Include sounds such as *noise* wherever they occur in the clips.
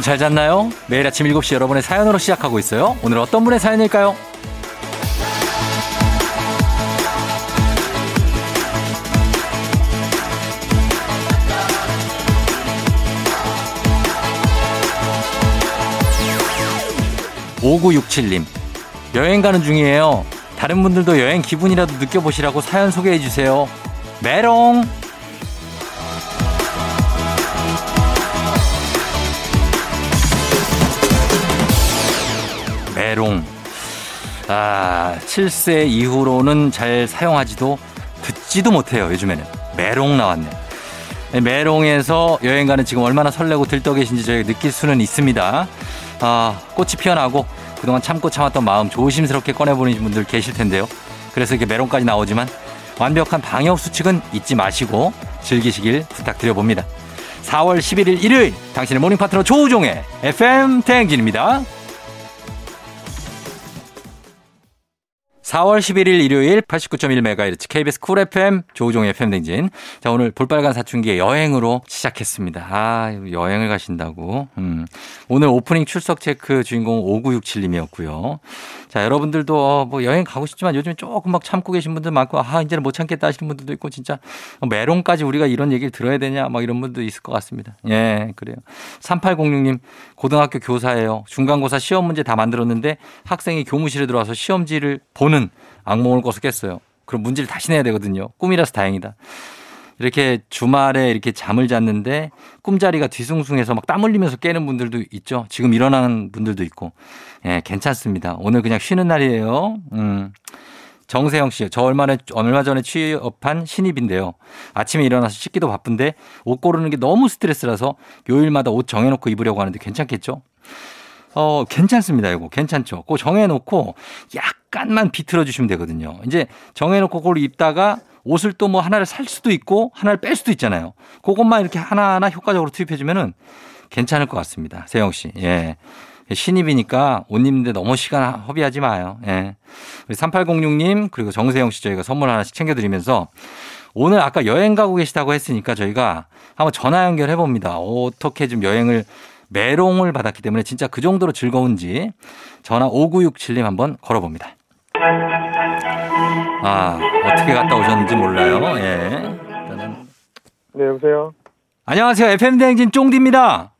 여러분 잘 잤나요? 매일 아침 7시 여러분의 사연으로 시작하고 있어요. 오늘 어떤 분의 사연일까요? 5967님. 여행 가는 중이에요. 다른 분들도 여행 기분이라도 느껴보시라고 사연 소개해 주세요. 메롱! 메롱. 아, 7세 이후로는 잘 사용하지도 듣지도 못해요, 요즘에는. 메롱 나왔네. 메롱에서 여행 가는 지금 얼마나 설레고 들떠 계신지 저희가 느낄 수는 있습니다. 아, 꽃이 피어나고 그동안 참고 참았던 마음 조심스럽게 꺼내보는 분들 계실 텐데요. 그래서 이렇게 메롱까지 나오지만 완벽한 방역 수칙은 잊지 마시고 즐기시길 부탁드려봅니다. 4월 11일 일요일 당신의 모닝 파트너 조우종의 FM 대행진입니다. 4월 11일 일요일 89.1MHz KBS 쿨 FM 조우종의 FM 대행진. 자, 오늘 볼빨간 사춘기의 여행으로 시작했습니다. 아, 여행을 가신다고. 음. 오늘 오프닝 출석 체크 주인공 5967님이었고요. 자, 여러분들도 어, 뭐 여행 가고 싶지만 요즘에 조금 막 참고 계신 분들 많고 아, 이제는 못 참겠다 하시는 분들도 있고 진짜 메롱까지 우리가 이런 얘기를 들어야 되냐 막 이런 분도 있을 것 같습니다. 예, 그래요. 3806님 고등학교 교사예요. 중간고사 시험 문제 다 만들었는데 학생이 교무실에 들어와서 시험지를 보는 악몽을 꿔서 깼어요. 그럼 문제를 다시 내야 되거든요. 꿈이라서 다행이다. 이렇게 주말에 이렇게 잠을 잤는데 꿈자리가 뒤숭숭해서 막 땀 흘리면서 깨는 분들도 있죠. 지금 일어나는 분들도 있고. 예, 괜찮습니다. 오늘 그냥 쉬는 날이에요. 음. 정세영 씨, 저 얼마, 얼마 전에 취업한 신입인데요. 아침에 일어나서 씻기도 바쁜데 옷 고르는 게 너무 스트레스라서 요일마다 옷 정해놓고 입으려고 하는데 괜찮겠죠? 어, 괜찮습니다, 이거. 괜찮죠. 그거 정해놓고 약간만 비틀어 주시면 되거든요. 이제 정해놓고 그걸 입다가 옷을 또 뭐 하나를 살 수도 있고 하나를 뺄 수도 있잖아요. 그것만 이렇게 하나하나 효과적으로 투입해 주면은 괜찮을 것 같습니다. 세영 씨. 예. 신입이니까 옷 입는데 너무 시간 허비하지 마요. 예. 우리 3806님 그리고 정세영 씨 저희가 선물 하나씩 챙겨드리면서 오늘 아까 여행 가고 계시다고 했으니까 저희가 한번 전화 연결해 봅니다. 어떻게 좀 여행을 메롱을 받았기 때문에 진짜 그 정도로 즐거운지 전화 5967님 한번 걸어봅니다. 아, 어떻게 갔다 오셨는지 몰라요. 예. 네, 여보세요. 안녕하세요. FM대행진 쫑디입니다.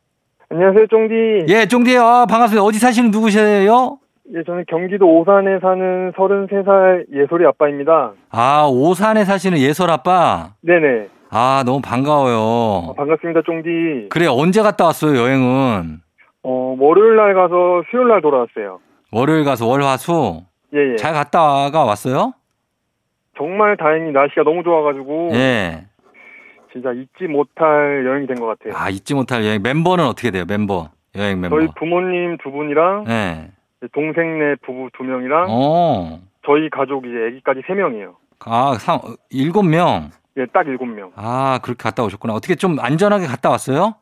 안녕하세요, 쫑디. 예, 쫑디요. 아, 반갑습니다. 어디 사시는 누구세요? 예, 저는 경기도 오산에 사는 33살 예솔이 아빠입니다. 아, 오산에 사시는 예솔 아빠? 네네. 아, 너무 반가워요. 아, 반갑습니다, 쫑디. 그래, 언제 갔다 왔어요, 여행은? 어, 월요일 날 가서 수요일 날 돌아왔어요. 월요일 가서 월화수? 예, 예. 잘 갔다가 왔어요? 정말 다행히 날씨가 너무 좋아가지고. 예. 진짜 잊지 못할 여행이 된 것 같아요. 아, 잊지 못할 여행. 멤버는 어떻게 돼요, 멤버? 여행 멤버. 저희 부모님 두 분이랑. 예. 동생네 부부 두 명이랑. 어. 저희 가족 이제 아기까지 세 명이에요. 아, 상, 일곱 명? 예, 딱 일곱 명. 아, 그렇게 갔다 오셨구나. 어떻게 좀 안전하게 갔다 왔어요?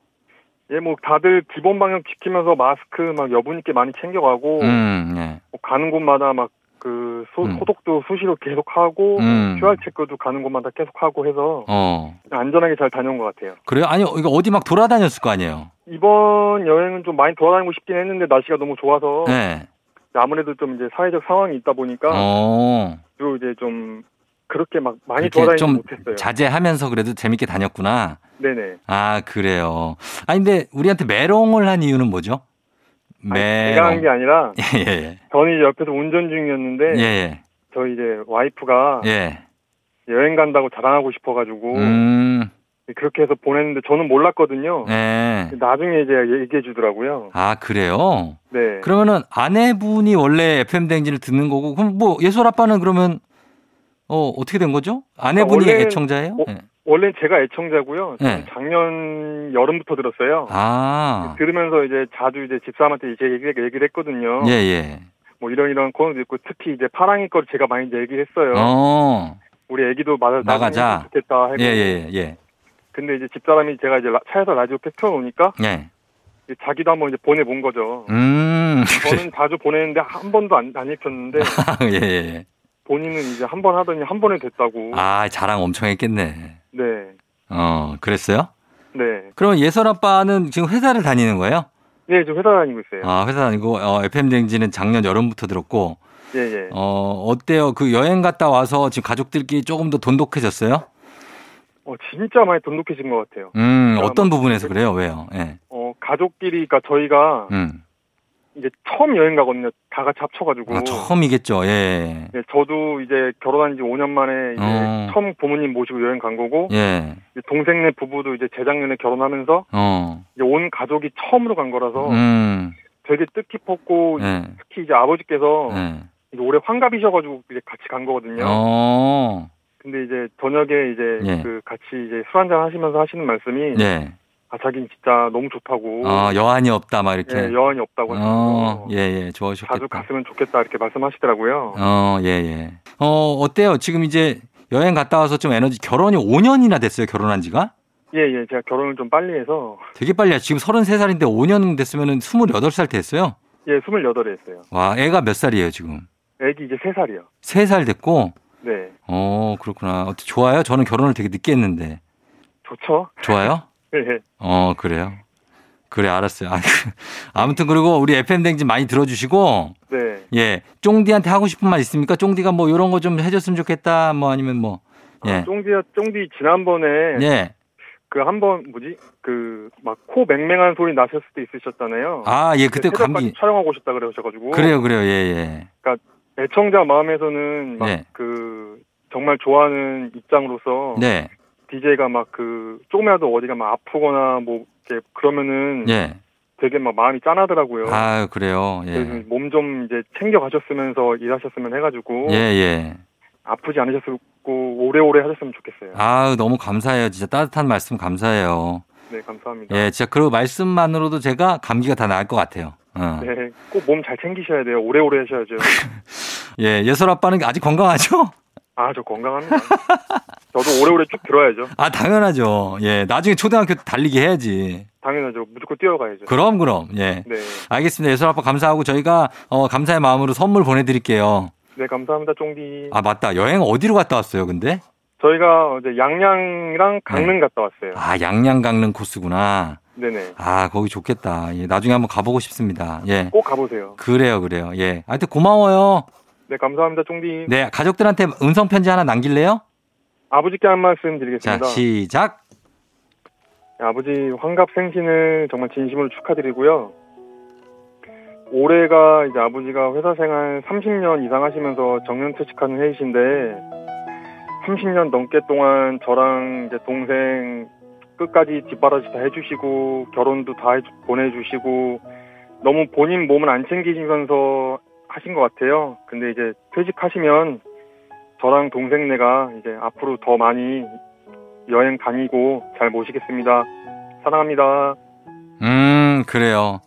예, 뭐 다들 기본 방역 지키면서 마스크 막 여분 있게 많이 챙겨가고 음, 예. 뭐 가는 곳마다 막그 음. 소독도 수시로 계속 하고 음. QR 체크도 가는 곳마다 계속 하고 해서 어. 안전하게 잘 다녀온 것 같아요. 그래요? 아니, 이거 어디 막 돌아다녔을 거 아니에요? 이번 여행은 좀 많이 돌아다니고 싶긴 했는데 날씨가 너무 좋아서 네. 아무래도 좀 이제 사회적 상황이 있다 보니까 어. 그리고 이제 좀 그렇게 막 많이 돌아다니지 좀 못했어요. 자제하면서 그래도 재밌게 다녔구나. 네네. 아, 그래요. 아니, 근데 우리한테 메롱을 한 이유는 뭐죠? 아니, 제가 한 게 아니라 *laughs* 예, 예, 저는 이제 옆에서 운전 중이었는데 예. 예, 저희 이제 와이프가 예. 여행 간다고 자랑하고 싶어가지고 음, 그렇게 해서 보냈는데 저는 몰랐거든요. 예. 나중에 이제 얘기해 주더라고요. 아, 그래요? 네. 그러면은 아내분이 원래 FM 댕진을 듣는 거고, 그럼 뭐 예솔 아빠는 그러면 어, 어떻게 된 거죠? 아내분이 원래는- 애청자예요? 어? 예. 원래 제가 애청자고요. 네. 작년 여름부터 들었어요. 아, 들으면서 이제 자주 이제 집사람한테 이제 얘기, 얘기를 했거든요. 예, 예. 뭐 이런 이런 코너도 있고 특히 이제 파랑이 거를 제가 많이 얘기를 했어요. 어, 우리 애기도 맞아 나가자. 좋겠다. 예, 예, 예. 근데 이제 집사람이 제가 이제 라- 차에서 라디오 팩 틀어놓으니까 예. 자기도 한번 이제 보내본 거죠. 음, 저는 자주 보내는데 한 번도 안, 안 읽혔는데 *laughs* 예, 예. 본인은 이제 한 번 하더니 한 번에 됐다고. 아, 자랑 엄청 했겠네. 네. 어, 그랬어요? 네. 그러면 예설 아빠는 지금 회사를 다니는 거예요? 네, 저 회사 다니고 있어요. 아, 회사 다니고, 어, FM댕지는 작년 여름부터 들었고, 예, 예. 어, 어때요? 그 여행 갔다 와서 지금 가족들끼리 조금 더 돈독해졌어요? 어, 진짜 많이 돈독해진 것 같아요. 음, 아, 어떤 뭐, 부분에서 그래요? 왜요? 예. 어, 가족끼리, 그러니까 저희가 음. 이제 처음 여행 가거든요. 다 같이 합쳐가지고. 아, 처음이겠죠. 예. 네, 저도 이제 결혼한 지 5년 만에 이제 어. 처음 부모님 모시고 여행 간 거고, 예. 동생네 부부도 이제 재작년에 결혼하면서 어. 이제 온 가족이 처음으로 간 거라서 음. 되게 뜻깊었고, 예. 특히 이제 아버지께서 예. 이제 올해 환갑이셔가지고 이제 같이 간 거거든요. 어. 근데 이제 저녁에 이제 예. 그 같이 이제 술 한잔 하시면서 하시는 말씀이 예. 아 자긴 진짜 너무 좋다고 어, 여한이 없다, 막 이렇게. 예, 여한이 없다고 어, 예, 예. 좋아하셨겠다. 자주 갔으면 좋겠다 이렇게 말씀하시더라고요. 어, 예, 예. 어, 어때요? 지금 이제 여행 갔다 와서 좀 에너지, 결혼이 5년이나 됐어요, 결혼한 지가? 예, 예, 제가 결혼을 좀 빨리 해서 되게 빨리, 하- 지금 33살인데 5년 됐으면 은 28살 됐어요? 예, 28에 했어요. 와, 애가 몇 살이에요, 지금? 애기 이제 3살이요. 3살 됐고, 네, 어, 그렇구나. 어때, 좋아요? 저는 결혼을 되게 늦게 했는데. 좋죠. 좋아요? 예, *laughs* 예. 어, 그래요? 그래, 알았어요. 아, *laughs* 아무튼 그리고 우리 FM댕진 많이 들어주시고, 네. 예. 쫑디한테 하고 싶은 말 있습니까? 쫑디가 뭐 이런 거 좀 해줬으면 좋겠다, 뭐 아니면 뭐, 예. 아, 쫑디, 쫑디 지난번에 예. 그 한번 뭐지 그 막 코 맹맹한 소리 나셨을 때 있으셨잖아요. 아, 예, 그때 새벽까지 감기. 촬영하고 오셨다 그러셔가지고 그래요, 그래요, 예, 예. 애청자 마음에서는 막 네. 그 정말 좋아하는 입장으로서 네, DJ가 막 그 조금이라도 어디가 막 아프거나 뭐 이렇게 그러면은 예. 되게 막 마음이 짠하더라고요. 아, 그래요, 예. 몸 좀 이제 챙겨 가셨으면서 일하셨으면 해가지고 예, 예. 아프지 않으셨고 오래오래 하셨으면 좋겠어요. 아 너무 감사해요. 진짜 따뜻한 말씀 감사해요. 네 감사합니다. 예, 진짜 그 말씀만으로도 제가 감기가 다 나을 것 같아요. 어. 네, 꼭 몸 잘 챙기셔야 돼요. 오래오래 하셔야죠. *laughs* 예, 예설 아빠는 아직 건강하죠? 아, 저 건강합니다. 저도 오래오래 쭉 들어야죠. 아, 당연하죠. 예, 나중에 초등학교 때 달리기 해야지. 당연하죠. 무조건 뛰어가야죠. 그럼, 그럼. 예. 네. 알겠습니다. 예설 아빠 감사하고 저희가 어, 감사의 마음으로 선물 보내드릴게요. 네, 감사합니다, 쫑디. 아, 맞다. 여행 어디로 갔다 왔어요, 근데? 저희가 어제 양양이랑 강릉 갔다 왔어요. 아, 양양 강릉 코스구나. 네네. 아, 거기 좋겠다. 예, 나중에 한번 가보고 싶습니다. 예. 꼭 가보세요. 그래요, 그래요. 예. 하여튼 고마워요. 네, 감사합니다, 쫑디. 네, 가족들한테 음성 편지 하나 남길래요? 아버지께 한 말씀 자, 드리겠습니다. 시작. 네, 아버지 환갑 생신을 정말 진심으로 축하드리고요. 올해가 이제 아버지가 회사 생활 30년 이상 하시면서 정년퇴직하는 해이신데 30년 넘게 동안 저랑 이제 동생 끝까지 뒷바라지 다 해주시고 결혼도 다 보내주시고 너무 본인 몸을 안 챙기시면서 하신 것 같아요. 근데 이제 퇴직하시면 저랑 동생네가 이제 앞으로 더 많이 여행 다니고 잘 모시겠습니다. 사랑합니다. 음, 그래요.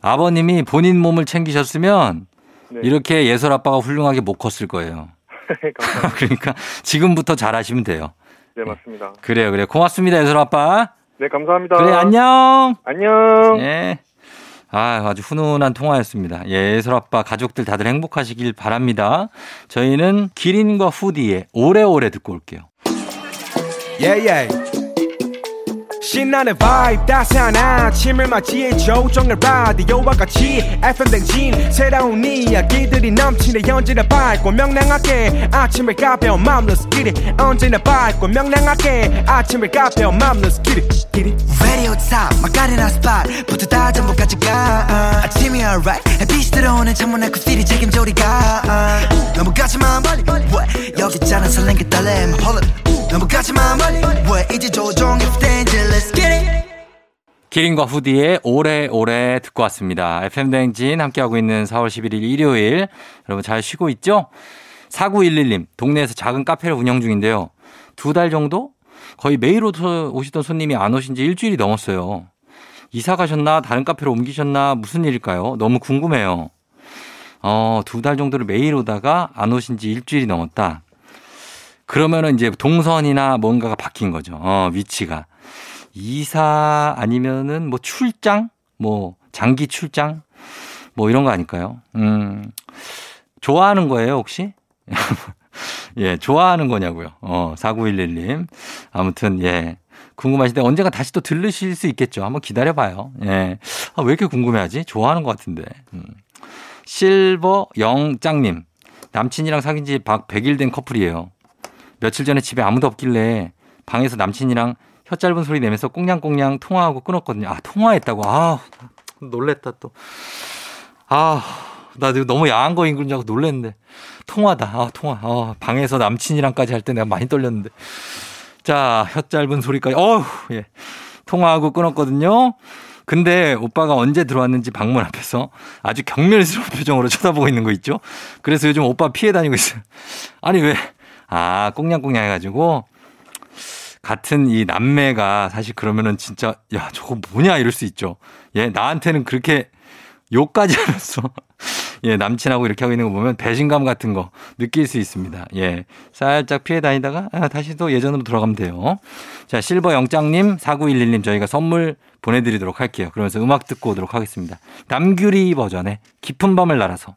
아버님이 본인 몸을 챙기셨으면 네. 이렇게 예설 아빠가 훌륭하게 못 컸을 거예요. *laughs* *laughs* 그러니까 지금부터 잘하시면 돼요. 네, 맞습니다. 그래요, 그래. 고맙습니다, 예설 아빠. 네, 감사합니다. 그래, 안녕. 안녕. 예. 아, 아주 훈훈한 통화였습니다. 예, 예설 아빠 가족들 다들 행복하시길 바랍니다. 저희는 기린과 후디의 오래오래 듣고 올게요. yeah, yeah. 신나는 vibe 따스한 아침을 맞이해 조정을 라디오와 같이 FM 댕진 새로운 이야기들이 넘치네 언제나 밝고 명랑하게 아침을 가벼운 마음으로 it 언제나 밝고 명랑하게 아침을 가벼운 마음으로 get it Radio top 마카레나 스팟 부터 다 전부까지 가. uh. 아침이 alright 햇빛이 들어오는 창문 앞 커피를 책임져 우리가. uh. 너무 가지마 멀리 왜? 여기 있잖아 설렌 게 떨림 Hold up 너무 가지마 멀리 왜 이제 조종의 danger Let's get it 기린과 후디의 오래오래 듣고 왔습니다. FM대행진 함께하고 있는 4월 11일 일요일. 여러분 잘 쉬고 있죠? 4911님, 동네에서 작은 카페를 운영 중인데요. 두 달 정도? 거의 매일 오시던 손님이 안 오신 지 일주일이 넘었어요. 이사 가셨나? 다른 카페로 옮기셨나? 무슨 일일까요? 너무 궁금해요. 어, 두 달 정도를 매일 오다가 안 오신 지 일주일이 넘었다. 그러면은 이제 동선이나 뭔가가 바뀐 거죠. 어, 위치가. 이사 아니면은 뭐 출장? 뭐 장기 출장? 뭐 이런 거 아닐까요? 음. 좋아하는 거예요, 혹시? *laughs* 예, 좋아하는 거냐고요. 어, 4911님. 아무튼 예. 궁금하신데 언젠가 다시 또 들으실 수 있겠죠. 한번 기다려봐요. 예. 아, 왜 이렇게 궁금해하지? 좋아하는 것 같은데. 음. 실버 영짱님. 남친이랑 사귄 지 박 100일 된 커플이에요. 며칠 전에 집에 아무도 없길래 방에서 남친이랑 혀 짧은 소리 내면서 꽁냥꽁냥 통화하고 끊었거든요. 아, 통화했다고. 아, 놀랬다 또. 아, 나 너무 야한 거인 줄 알고 놀랬는데. 통화다. 아, 통화. 아, 방에서 남친이랑까지 할 때 내가 많이 떨렸는데. 자, 혀 짧은 소리까지. 어우, 예. 통화하고 끊었거든요. 근데 오빠가 언제 들어왔는지 방문 앞에서 아주 경멸스러운 *laughs* 표정으로 쳐다보고 있는 거 있죠? 그래서 요즘 오빠 피해 다니고 있어요. 아니, 왜? 아, 꽁냥꽁냥 해가지고 같은 이 남매가 사실 그러면은 진짜 야, 저거 뭐냐 이럴 수 있죠. 예, 나한테는 그렇게 욕까지 *laughs* 하면서 예, 남친하고 이렇게 하고 있는 거 보면 배신감 같은 거 느낄 수 있습니다. 예. 살짝 피해 다니다가 아, 다시 또 예전으로 돌아가면 돼요. 자, 실버 영장님, 4911님 저희가 선물 보내드리도록 할게요. 그러면서 음악 듣고 오도록 하겠습니다. 남규리 버전의 깊은 밤을 날아서.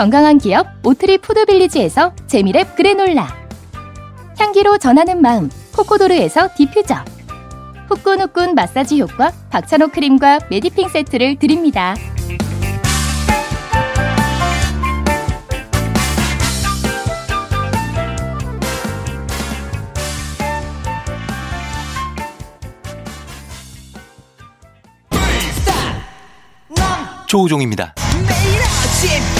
건강한 기업 오트리 푸드빌리지에서 재미랩 그래놀라 향기로 전하는 마음 코코도르에서 디퓨저 후끈후끈 마사지 효과 박찬호 크림과 메디핑 세트를 드립니다. 조우종입니다. 매일 아침 7시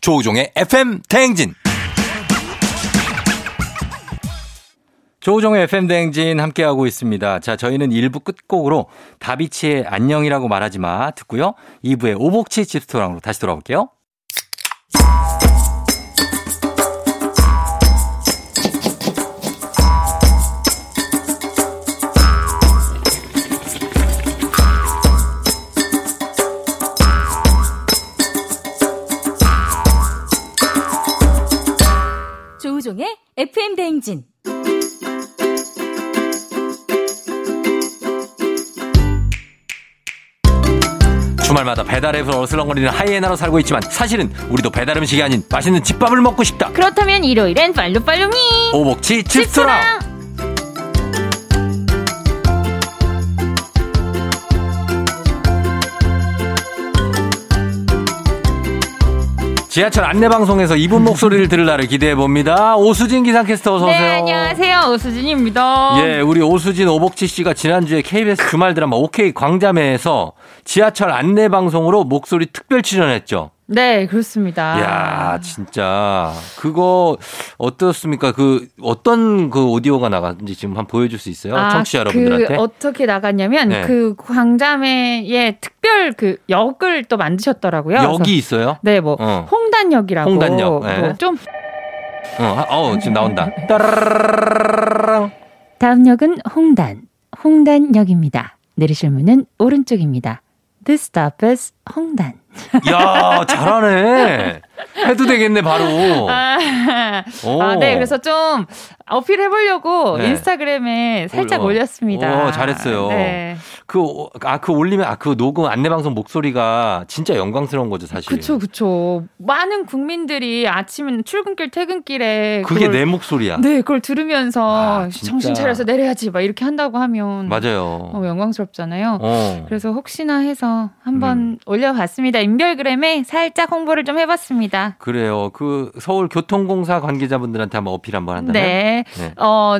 조우종의 FM 대행진 조우종의 FM 대행진 함께하고 있습니다. 자, 저희는 1부 끝곡으로 다비치의 안녕이라고 말하지 마 듣고요. 2부의 오복치 집스토랑으로 다시 돌아올게요. 조우종의 FM 대행진. 주말마다 배달앱으로 어슬렁거리는 하이에나로 살고 있지만 사실은 우리도 배달 음식이 아닌 맛있는 집밥을 먹고 싶다. 그렇다면 일요일엔 팔로팔로미. 오복치 집스토 지하철 안내방송에서 이분 목소리를 들을 날을 기대해 봅니다. 오수진 기상캐스터 어서 오세요. 네, 안녕하세요. 오수진입니다. 예, 우리 오수진 오복치 씨가 지난주에 KBS 주말 드라마 OK 광자매에서 지하철 안내방송으로 목소리 특별 출연했죠. 네, 그렇습니다. 이야, 진짜. 그거 어떻습니까? 그 어떤 그 오디오가 나갔는지 지금 한번 보여줄 수 있어요? 청취자 여러분들한테. 그 어떻게 나갔냐면 네. 그 광자매의 특별 그 역을 또 만드셨더라고요. 그래서 있어요? 네, 뭐 어. 홍 단역이라고 홍단역, 네. 뭐좀 어, 아, 어, 지금 나온다. 다음 역은 홍단. 홍단역입니다. 내리실 문은 오른쪽입니다. This stop is 홍단. 야, 잘하네. 해도 되겠네, 바로. 아, 오. 아, 네. 그래서 좀 어필해 보려고 네. 인스타그램에 살짝 올려. 올렸습니다. 오, 잘했어요. 네. 그, 아, 그 올리면, 아, 그 녹음 안내방송 목소리가 진짜 영광스러운 거죠, 사실. 그쵸, 그쵸. 많은 국민들이 아침 출근길, 퇴근길에. 그게 그걸- 내 목소리야. 네, 그걸 들으면서 아. 정신 차려서 내려야지 막 이렇게 한다고 하면. 맞아요. 너무 영광스럽잖아요. 어. 그래서 혹시나 해서 한번 음. 올려봤습니다. 인별그램에 살짝 홍보를 좀 해봤습니다. 그래요. 그 서울 교통공사 관계자분들한테 한번 어필 한번 한다면. 네. 네. 어,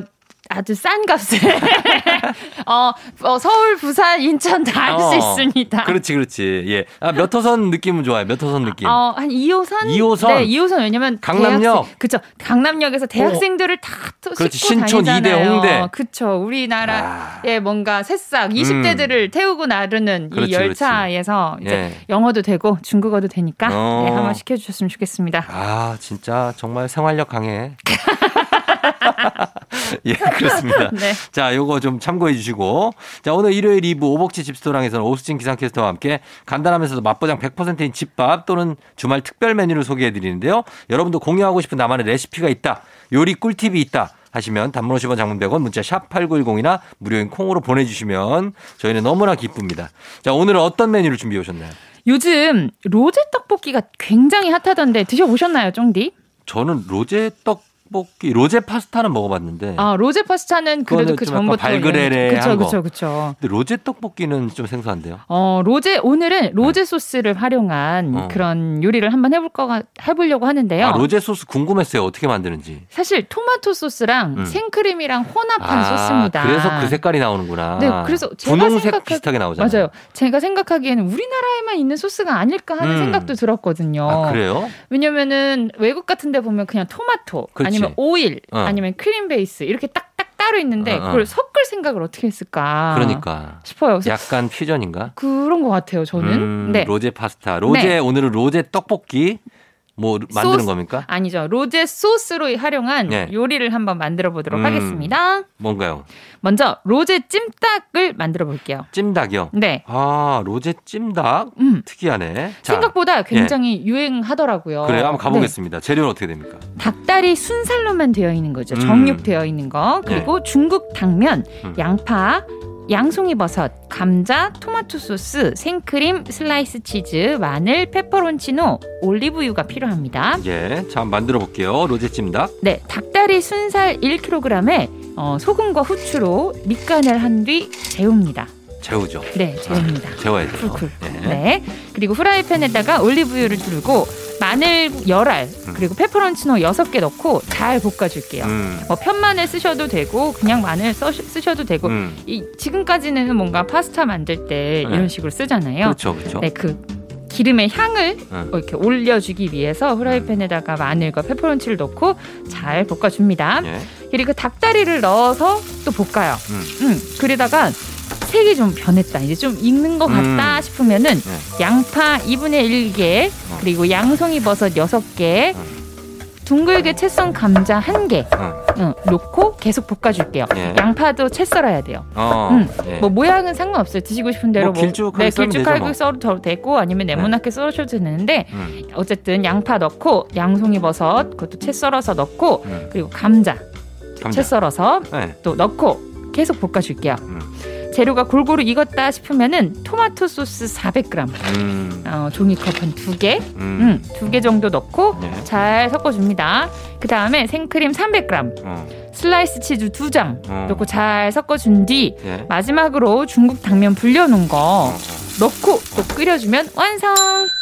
아주 싼 값에. *laughs* 어, 어, 서울, 부산, 인천 다 할수 어, 있습니다. 그렇지, 그렇지. 예. 아, 몇 호선 느낌은 좋아요. 몇 호선 느낌. 어, 한 2호선? 2호선? 네, 2호선. 왜냐면. 강남역? 그쵸. 강남역에서 대학생들을 다 또 그렇지, 신촌, 다니잖아요. 이대, 홍대. 그쵸. 우리나라의 아. 뭔가 새싹 20대들을 태우고 나르는 그렇지, 이 열차에서 이제 예. 영어도 되고 중국어도 되니까 어. 네, 한번 시켜 주셨으면 좋겠습니다. 아, 진짜 정말 생활력 강해. *laughs* *laughs* 예, 그렇습니다. *laughs* 네. 자, 요거 좀 참고해 주시고. 자, 오늘 일요일 2부 오복지 집스토랑에서는 오수진 기상캐스터와 함께 간단하면서도 맛보장 100%인 집밥 또는 주말 특별 메뉴를 소개해 드리는데요. 여러분도 공유하고 싶은 나만의 레시피가 있다. 요리 꿀팁이 있다. 하시면 단문 50원 장문 100원 문자 샵 8910이나 무료인 콩으로 보내주시면 저희는 너무나 기쁩니다. 자, 오늘은 어떤 메뉴를 준비해 오셨나요? 요즘 로제 떡볶이가 굉장히 핫하던데 드셔보셨나요, 쫑디? 저는 로제 떡 볶이, 로제 파스타는 먹어봤는데. 아, 로제 파스타는 그래도 그 전부터 발그레레한 그쵸, 거. 그쵸, 그쵸. 근데 로제 떡볶이는 좀 생소한데요. 어, 로제 오늘은 로제 소스를 활용한 어. 그런 요리를 한번 해볼 거 해보려고 하는데요. 아, 로제 소스 궁금했어요. 어떻게 만드는지. 사실 토마토 소스랑 음. 생크림이랑 혼합한 아, 소스입니다. 그래서 그 색깔이 나오는구나. 네, 그래서 제가 분홍색 생각하- 비슷하게 나오잖아요. 맞아요. 제가 생각하기에는 우리나라에만 있는 소스가 아닐까 하는 음. 생각도 들었거든요. 아, 그래요? 왜냐면은 외국 같은 데 보면 그냥 토마토. 아니면 오일 어. 아니면 크림 베이스 이렇게 딱딱 따로 있는데 어, 어. 그걸 섞을 생각을 어떻게 했을까 그러니까. 싶어요. 약간 퓨전인가? 그런 것 같아요. 저는. 음, 네. 로제 파스타. 로제 네. 오늘은 로제 떡볶이 뭐 만드는 소스- 겁니까? 아니죠. 로제 소스로 활용한 네. 요리를 한번 만들어 보도록 음. 하겠습니다. 뭔가요? 먼저 로제 찜닭을 만들어 볼게요. 찜닭이요. 네. 아, 로제 찜닭? 음. 특이하네. 자, 생각보다 굉장히 유행하더라고요. 그래요. 한번 네. 가보겠습니다. 재료는 어떻게 됩니까? 닭다리 순살로만 되어 있는 거죠. 음. 정육되어 있는 거. 그리고 중국 당면, 음. 양파, 양송이 버섯, 감자, 토마토 소스, 생크림, 슬라이스 치즈, 마늘, 페퍼론치노, 올리브유가 필요합니다. 예. 자, 만들어 볼게요. 로제 찜닭. 네, 닭다리 순살 1kg에 어, 소금과 후추로 밑간을 한 뒤 재웁니다. 재우죠. 네, 재웁니다. 재워야죠. 쿨쿨. 예. 네. 그리고 프라이팬에다가 올리브유를 두르고 마늘 열알 그리고 페퍼론치노 6개 넣고 잘 볶아줄게요. 음. 뭐 편마늘 쓰셔도 되고 그냥 마늘 써, 쓰셔도 되고 음. 이 지금까지는 뭔가 파스타 만들 때 네. 이런 식으로 쓰잖아요. 그렇죠. 그렇죠. 네, 그 기름의 향을 응. 이렇게 올려주기 위해서 후라이팬에다가 마늘과 페퍼론치를 넣고 잘 볶아줍니다. 예. 그리고 닭다리를 넣어서 또 볶아요. 음. 음, 그러다가 색이 좀 변했다. 이제 좀 익는 것 같다 음. 싶으면은 네. 양파 2분의 1개, 어. 그리고 양송이 버섯 6개, 어. 둥글게 채 썬 감자 1개 어. 응, 넣고 계속 볶아줄게요. 예. 양파도 채 썰어야 돼요. 어. 음. 예. 뭐 모양은 상관없어요. 드시고 싶은 대로 뭐 길쭉하게 네, 썰면 길쭉하게 되죠, 뭐. 썰어도 되고 아니면 네모나게 썰으셔도 되는데 음. 어쨌든 양파 넣고 양송이 버섯 그것도 채 썰어서 넣고 음. 그리고 감자, 감자. 채 썰어서 네. 또 넣고 계속 볶아줄게요. 음. 재료가 골고루 익었다 싶으면은 토마토 소스 400g, 음. 어, 종이컵 한 두 개, 음. 음, 두개 정도 넣고 네. 잘 섞어줍니다. 그 다음에 생크림 300g, 어. 슬라이스 치즈 두장 어. 넣고 잘 섞어준 뒤 예. 마지막으로 중국 당면 불려놓은 거 어. 넣고 또 끓여주면 완성.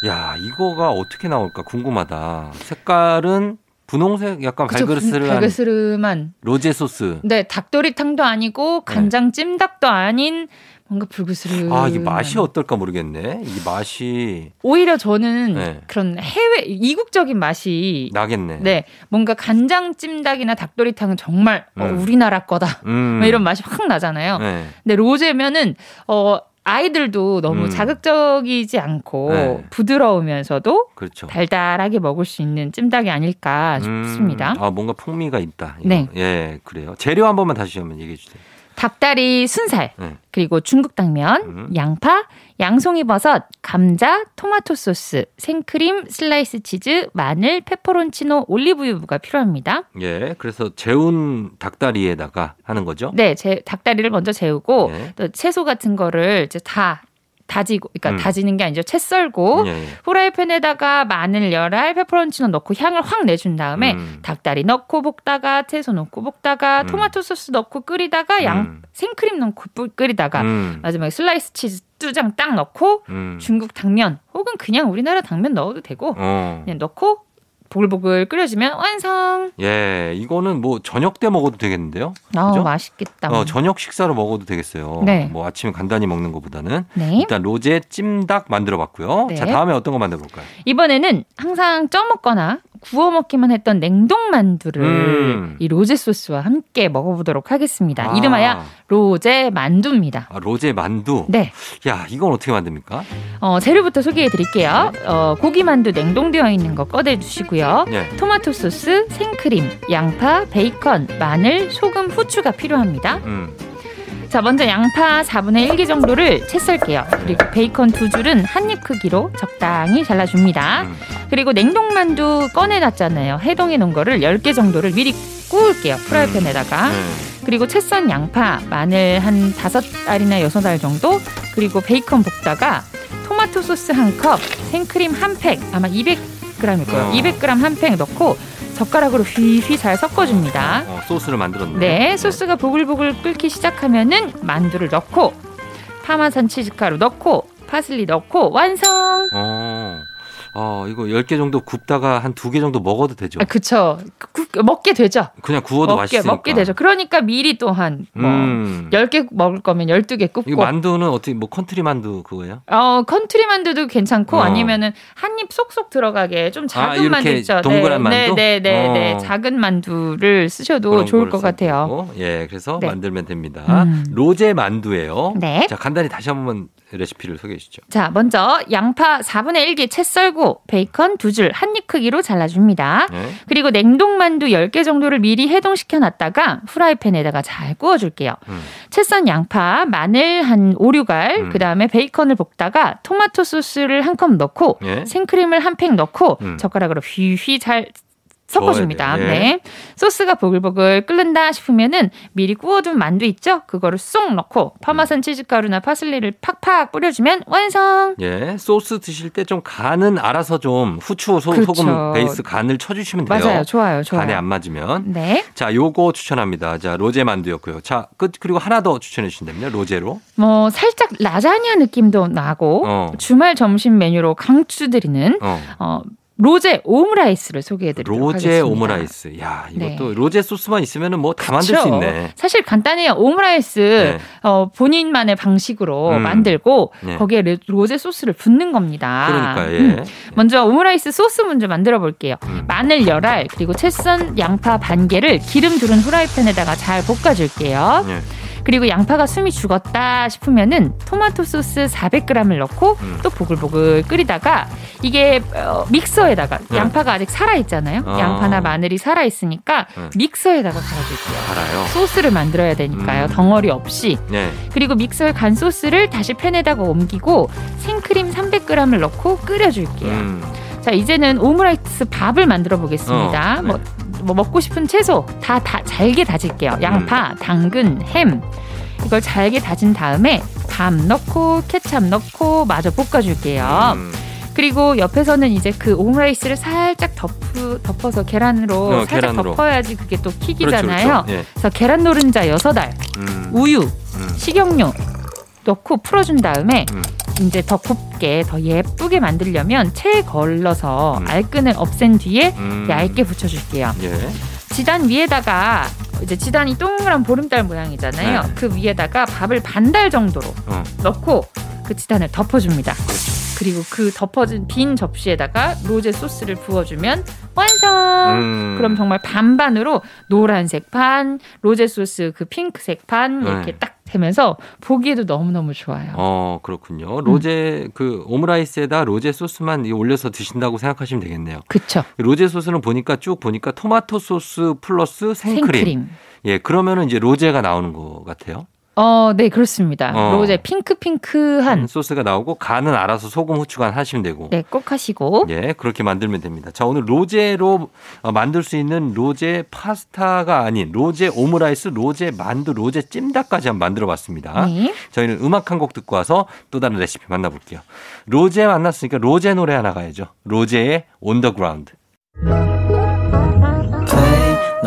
야, 이거가 어떻게 나올까 궁금하다. 색깔은 분홍색 약간 그쵸, 갈그스름한 갈그스름한. 로제 소스. 네, 닭도리탕도 아니고 간장 찜닭도 아닌 뭔가 불그스름. 아, 이게 맛이 어떨까 모르겠네. 이 맛이 오히려 저는 네. 그런 해외 이국적인 맛이 나겠네. 네 뭔가 간장 찜닭이나 닭도리탕은 정말 어, 음. 우리나라 거다. 음. 뭐 이런 맛이 확 나잖아요. 네. 근데 로제면은 어 아이들도 너무 음. 자극적이지 않고 네. 부드러우면서도 그렇죠. 달달하게 먹을 수 있는 찜닭이 아닐까 싶습니다. 음, 아, 뭔가 풍미가 있다. 이거. 네. 예, 그래요. 재료 한 번만 다시 한번 얘기해 주세요. 닭다리 순살, 네. 그리고 중국 당면, 음. 양파, 양송이 버섯, 감자, 토마토 소스, 생크림, 슬라이스 치즈, 마늘, 페퍼론치노, 올리브유가 필요합니다. 예, 그래서 재운 닭다리에다가 하는 거죠? 네, 제 닭다리를 먼저 재우고 예. 또 채소 같은 거를 이제 다 다지고, 그러니까 음. 다지는 게 아니죠. 채 썰고 예, 예. 후라이팬에다가 마늘, 열알, 페퍼론치노 넣고 향을 확 내준 다음에 음. 닭다리 넣고 볶다가 채소 넣고 볶다가 음. 토마토 소스 넣고 끓이다가 양 음. 생크림 넣고 뿌- 끓이다가 음. 마지막에 슬라이스 치즈 두장딱 넣고 음. 중국 당면 혹은 그냥 우리나라 당면 넣어도 되고 어. 그냥 넣고 보글보글 끓여주면 완성. 예, 이거는 뭐 저녁 때 먹어도 되겠는데요? 아 그죠? 맛있겠다. 어, 저녁 식사로 먹어도 되겠어요. 네. 뭐 아침에 간단히 먹는 것보다는 네. 일단 로제 찜닭 만들어 봤고요. 네. 자, 다음에 어떤 거 만들어 볼까요? 이번에는 항상 쪄 먹거나 구워 먹기만 했던 냉동 만두를 음. 이 로제 소스와 함께 먹어보도록 하겠습니다. 아. 이름하여 로제 만두입니다. 아, 로제 만두. 네, 야, 이건 어떻게 만듭니까? 어, 재료부터 소개해 드릴게요. 어, 고기 만두 냉동되어 있는 거 꺼내 주시고요. 예. 토마토 소스, 생크림, 양파, 베이컨, 마늘, 소금, 후추가 필요합니다. 음. 자, 먼저 양파 4분의 1개 정도를 채 썰게요. 그리고 베이컨 두 줄은 한 입 크기로 적당히 잘라줍니다. 음. 그리고 냉동만두 꺼내놨잖아요. 해동해 놓은 거를 10개 정도를 미리 구울게요. 프라이팬에다가. 네. 그리고 채 썬 양파, 마늘 한 5알이나 6알 정도, 그리고 베이컨 볶다가 토마토 소스 한 컵, 생크림 한 팩, 아마 200g일 거예요. 어. 200g 한 팩 넣고 젓가락으로 휘휘 잘 섞어줍니다. 어, 소스를 만들었네. 네, 소스가 보글보글 끓기 시작하면은 만두를 넣고 파마산 치즈가루 넣고 파슬리 넣고 완성. 어. 어, 이거 10개 정도 굽다가 한두개 정도 먹어도 되죠. 아, 그쵸. 구- 먹게 되죠. 그냥 구워도 먹게 맛있으니까. 먹게 되죠. 그러니까 미리 또한 뭐 음. 10개 먹을 거면 12개 이거 굽고 만두는 어떻게 뭐 컨트리 만두 그거예요? 어, 컨트리 만두도 괜찮고 어. 아니면은 한 입 쏙쏙 들어가게 좀 작은 아, 만두 있죠. 동그란 네, 만두? 네, 네, 네, 어. 작은 만두를 쓰셔도 좋을 것 같아요. 예, 그래서 네. 만들면 됩니다. 음. 로제 만두예요. 네. 자, 간단히 다시 한번 레시피를 소개해 주시죠. 자, 먼저 양파 4분의 1개 채 썰고 베이컨 두 줄 한 입 크기로 잘라줍니다. 네. 그리고 냉동만두 10개 정도를 미리 해동시켜 놨다가 프라이팬에다가 잘 구워줄게요. 음. 채썬 양파, 마늘 한 5, 6알, 음. 그 다음에 베이컨을 볶다가 토마토 소스를 한 컵 넣고 예. 생크림을 한 팩 넣고 음. 젓가락으로 휘휘 잘 섞어줍니다. 예. 네. 소스가 보글보글 끓는다 싶으면은 미리 구워둔 만두 있죠? 그거를 쏙 넣고 파마산 치즈가루나 파슬리를 팍팍 뿌려주면 완성! 예, 소스 드실 때 좀 간은 알아서 좀 후추, 소, 그렇죠. 금 베이스 간을 쳐주시면 돼요. 맞아요. 좋아요. 좋아요. 간에 안 맞으면. 네. 자, 요거 추천합니다. 자, 로제 만두였고요. 자, 끝 그리고 하나 더 추천해 주신다면요. 로제로. 뭐 살짝 라자냐 느낌도 나고 어. 주말 점심 메뉴로 강추드리는 어. 어, 로제 오므라이스를 소개해드리도록 로제 하겠습니다. 오므라이스. 야, 이것도 네. 로제 소스만 있으면은 뭐 다 만들 수. 있네. 사실 간단해요. 오므라이스 네. 어, 본인만의 방식으로 음. 만들고 네. 거기에 레- 로제 소스를 붓는 겁니다. 그러니까 예. 음. 먼저 오므라이스 소스 먼저 만들어 볼게요. 음. 마늘 열알 그리고 채썬 양파 반 개를 기름 두른 후라이팬에다가 잘 볶아줄게요. 예. 그리고 양파가 숨이 죽었다 싶으면은 토마토 소스 400g을 넣고 음. 또 보글보글 끓이다가 이게 어, 믹서에다가 네. 양파가 아직 살아 있잖아요. 어. 양파나 마늘이 살아 있으니까 네. 믹서에다가 갈아줄게요. 알아요. 소스를 만들어야 되니까요. 음. 덩어리 없이. 네. 그리고 믹서에 간 소스를 다시 팬에다가 옮기고 생크림 300g을 넣고 끓여줄게요. 음. 자, 이제는 오므라이스 밥을 만들어 보겠습니다. 어, 네. 뭐, 뭐 먹고 싶은 채소 다, 다 잘게 다질게요. 양파, 당근, 햄. 이걸 잘게 다진 다음에 밥 넣고 케찹 넣고 마저 볶아줄게요. 음. 그리고 옆에서는 이제 그 오므라이스를 살짝 덮어, 덮어서 계란으로 어, 살짝 계란으로. 덮어야지 그게 또 그렇죠, 킥이잖아요. 그렇죠. 예. 그래서 계란 노른자 6알, 음. 우유, 음. 식용유 넣고 풀어준 다음에 음. 이제 더 곱게 더 예쁘게 만들려면 체에 걸러서 음. 알끈을 없앤 뒤에 음. 얇게 붙여줄게요. 예. 지단 위에다가 이제 지단이 동그란 보름달 모양이잖아요. 네. 그 위에다가 밥을 반달 정도로 어. 넣고 그 지단을 덮어줍니다. 그리고 그 덮어진 빈 접시에다가 로제 소스를 부어주면 완성. 음. 그럼 정말 반반으로 노란색 반, 로제 소스 그 핑크색 반 이렇게 네. 딱 되면서 보기에도 너무너무 좋아요. 어, 그렇군요. 로제 그 오므라이스에다 로제 소스만 이 올려서 드신다고 생각하시면 되겠네요. 그쵸. 로제 소스는 보니까 쭉 보니까 토마토 소스 플러스 생크림. 생크림. 예, 그러면은 이제 로제가 나오는 것 같아요. 어, 네, 그렇습니다. 어. 로제 핑크핑크한. 소스가 나오고 간은 알아서 소금, 후추 간 하시면 되고. 네, 꼭 하시고. 예, 그렇게 만들면 됩니다. 자, 오늘 로제로 어, 만들 수 있는 로제 파스타가 아닌 로제 오므라이스, 로제 만두, 로제 찜닭까지 한번 만들어 봤습니다. 네. 저희는 음악 한 곡 듣고 와서 또 다른 레시피 만나 볼게요. 로제 만났으니까 로제 노래 하나 가야죠. 로제의 play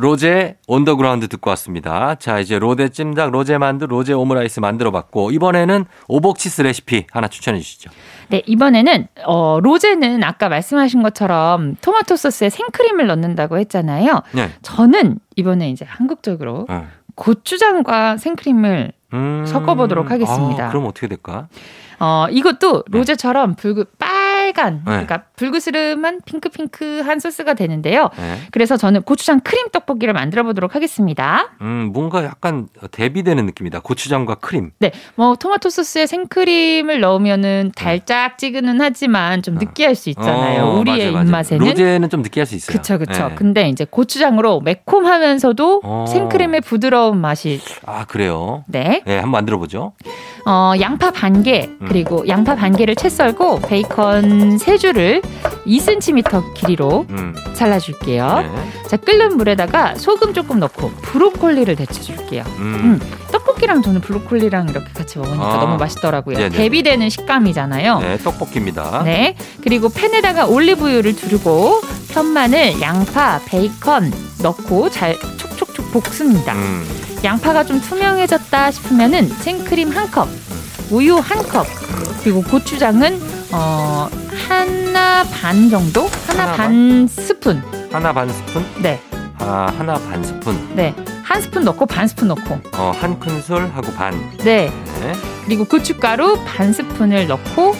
로제 On The Ground 듣고 왔습니다. 자, 이제 로제 찜닭, 로제 만두, 로제 오므라이스 만들어 봤고 이번에는 오복치스 레시피 하나 추천해 주시죠. 네, 이번에는 어, 로제는 아까 말씀하신 것처럼 토마토 소스에 생크림을 넣는다고 했잖아요. 네. 저는 이번에 이제 한국적으로 어. 고추장과 생크림을 음. 섞어보도록 하겠습니다. 아, 그럼 어떻게 될까? 어, 이것도 로제처럼 붉은 빨간 네. 그러니까 붉으스름한 핑크핑크한 소스가 되는데요. 네. 그래서 저는 고추장 크림 떡볶이를 만들어 보도록 하겠습니다. 음, 뭔가 약간 대비되는 느낌이다. 고추장과 크림. 네, 뭐 토마토 소스에 생크림을 넣으면은 달짝지근은 하지만 좀 느끼할 수 있잖아요. 어, 우리의 맞아요, 맞아요. 입맛에는. 로제는 좀 느끼할 수 있어요. 그쵸, 그쵸. 네. 근데 이제 고추장으로 매콤하면서도 어. 생크림의 부드러운 맛이, 아, 그래요? 네. 네, 한번 만들어 보죠. 어, 양파 반 개, 음. 그리고 양파 반 개를 채 썰고 베이컨 세 줄을 2cm 길이로 음. 잘라줄게요. 네. 자, 끓는 물에다가 소금 조금 넣고 브로콜리를 데쳐줄게요. 음. 음, 떡볶이랑 저는 브로콜리랑 이렇게 같이 먹으니까 아. 너무 맛있더라고요. 네네. 대비되는 식감이잖아요. 네, 떡볶이입니다. 네. 그리고 팬에다가 올리브유를 두르고 편마늘, 양파, 베이컨 넣고 잘 촉촉촉 볶습니다. 음. 양파가 좀 투명해졌다 싶으면은 생크림 한 컵, 우유 한 컵, 그리고 고추장은 어 하나 반 정도, 하나, 하나 반 스푼. 하나 반 스푼? 네, 아, 하나 반 스푼. 네, 한 스푼 넣고 반 스푼 넣고, 어, 한 큰술 하고 반. 네, 네. 그리고 고춧가루 반 스푼을 넣고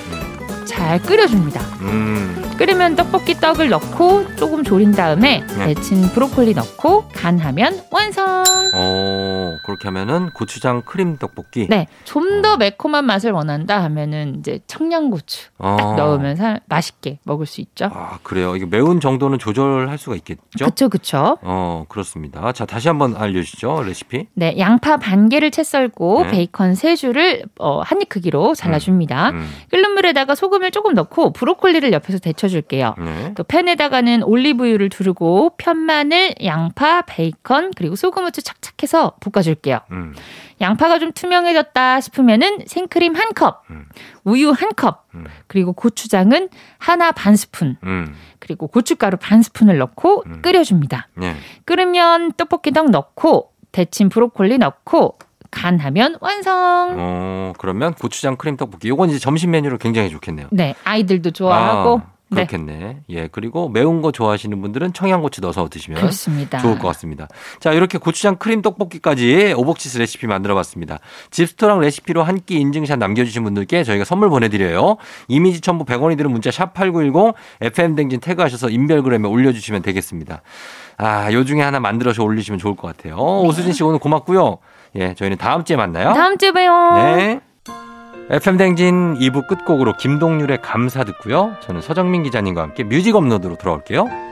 잘 끓여줍니다. 음. 끓으면 떡볶이 떡을 넣고 조금 졸인 다음에 네. 데친 브로콜리 넣고 간하면 완성. 어, 그렇게 하면은 고추장 크림 떡볶이. 네, 좀 더 매콤한 맛을 원한다 하면은 이제 청양고추 어. 딱 넣으면 사- 맛있게 먹을 수 있죠. 아, 그래요. 이게 매운 정도는 조절할 수가 있겠죠? 그쵸, 그쵸. 어, 그렇습니다. 자, 다시 한번 알려주시죠. 레시피. 네, 양파 반 개를 채 썰고 네. 베이컨 세 줄을 어, 한입 크기로 잘라줍니다. 음. 끓는 물에다가 소금을 조금 넣고 브로콜리를 옆에서 데쳐 줄게요. 네. 또 팬에다가는 올리브유를 두르고 편마늘, 양파, 베이컨 그리고 소금 후추 착착해서 볶아줄게요. 음. 양파가 좀 투명해졌다 싶으면은 생크림 한 컵, 음. 우유 한 컵, 음. 그리고 고추장은 하나 반 스푼, 음. 그리고 고춧가루 반 스푼을 넣고 음. 끓여줍니다. 네. 끓으면 떡볶이 떡 넣고 데친 브로콜리 넣고 간하면 완성. 어, 그러면 고추장 크림 떡볶이. 요건 이제 점심 메뉴로 굉장히 좋겠네요. 네, 아이들도 좋아하고. 아, 네, 그렇겠네. 예. 그리고 매운 거 좋아하시는 분들은 청양고추 넣어서 드시면 그렇습니다. 좋을 것 같습니다. 자, 이렇게 고추장 크림 떡볶이까지 오복치스 레시피 만들어 봤습니다. 집스토랑 레시피로 한 끼 인증샷 남겨주신 분들께 저희가 선물 보내드려요. 이미지 첨부 100원이 드는 문자 샵8910 FM댕진 태그하셔서 인별그램에 올려주시면 되겠습니다. 아, 요 중에 하나 만들어서 올리시면 좋을 것 같아요. 어, 오수진 씨 오늘 고맙고요. 예, 저희는 다음 주에 만나요. 다음 주에 봬요. 네. FM댕진 2부 끝곡으로 김동률의 감사 듣고요. 저는 서정민 기자님과 함께 뮤직 업로드로 돌아올게요.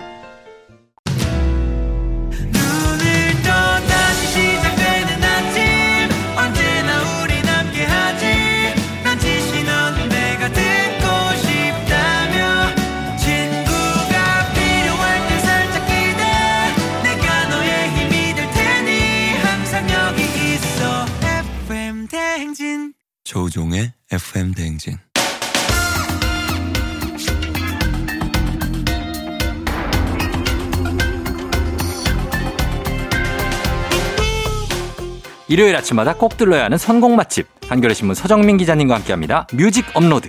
일요일 아침마다 꼭 들러야 하는 선곡 맛집 한겨레 신문 서정민 기자님과 함께합니다. music upload.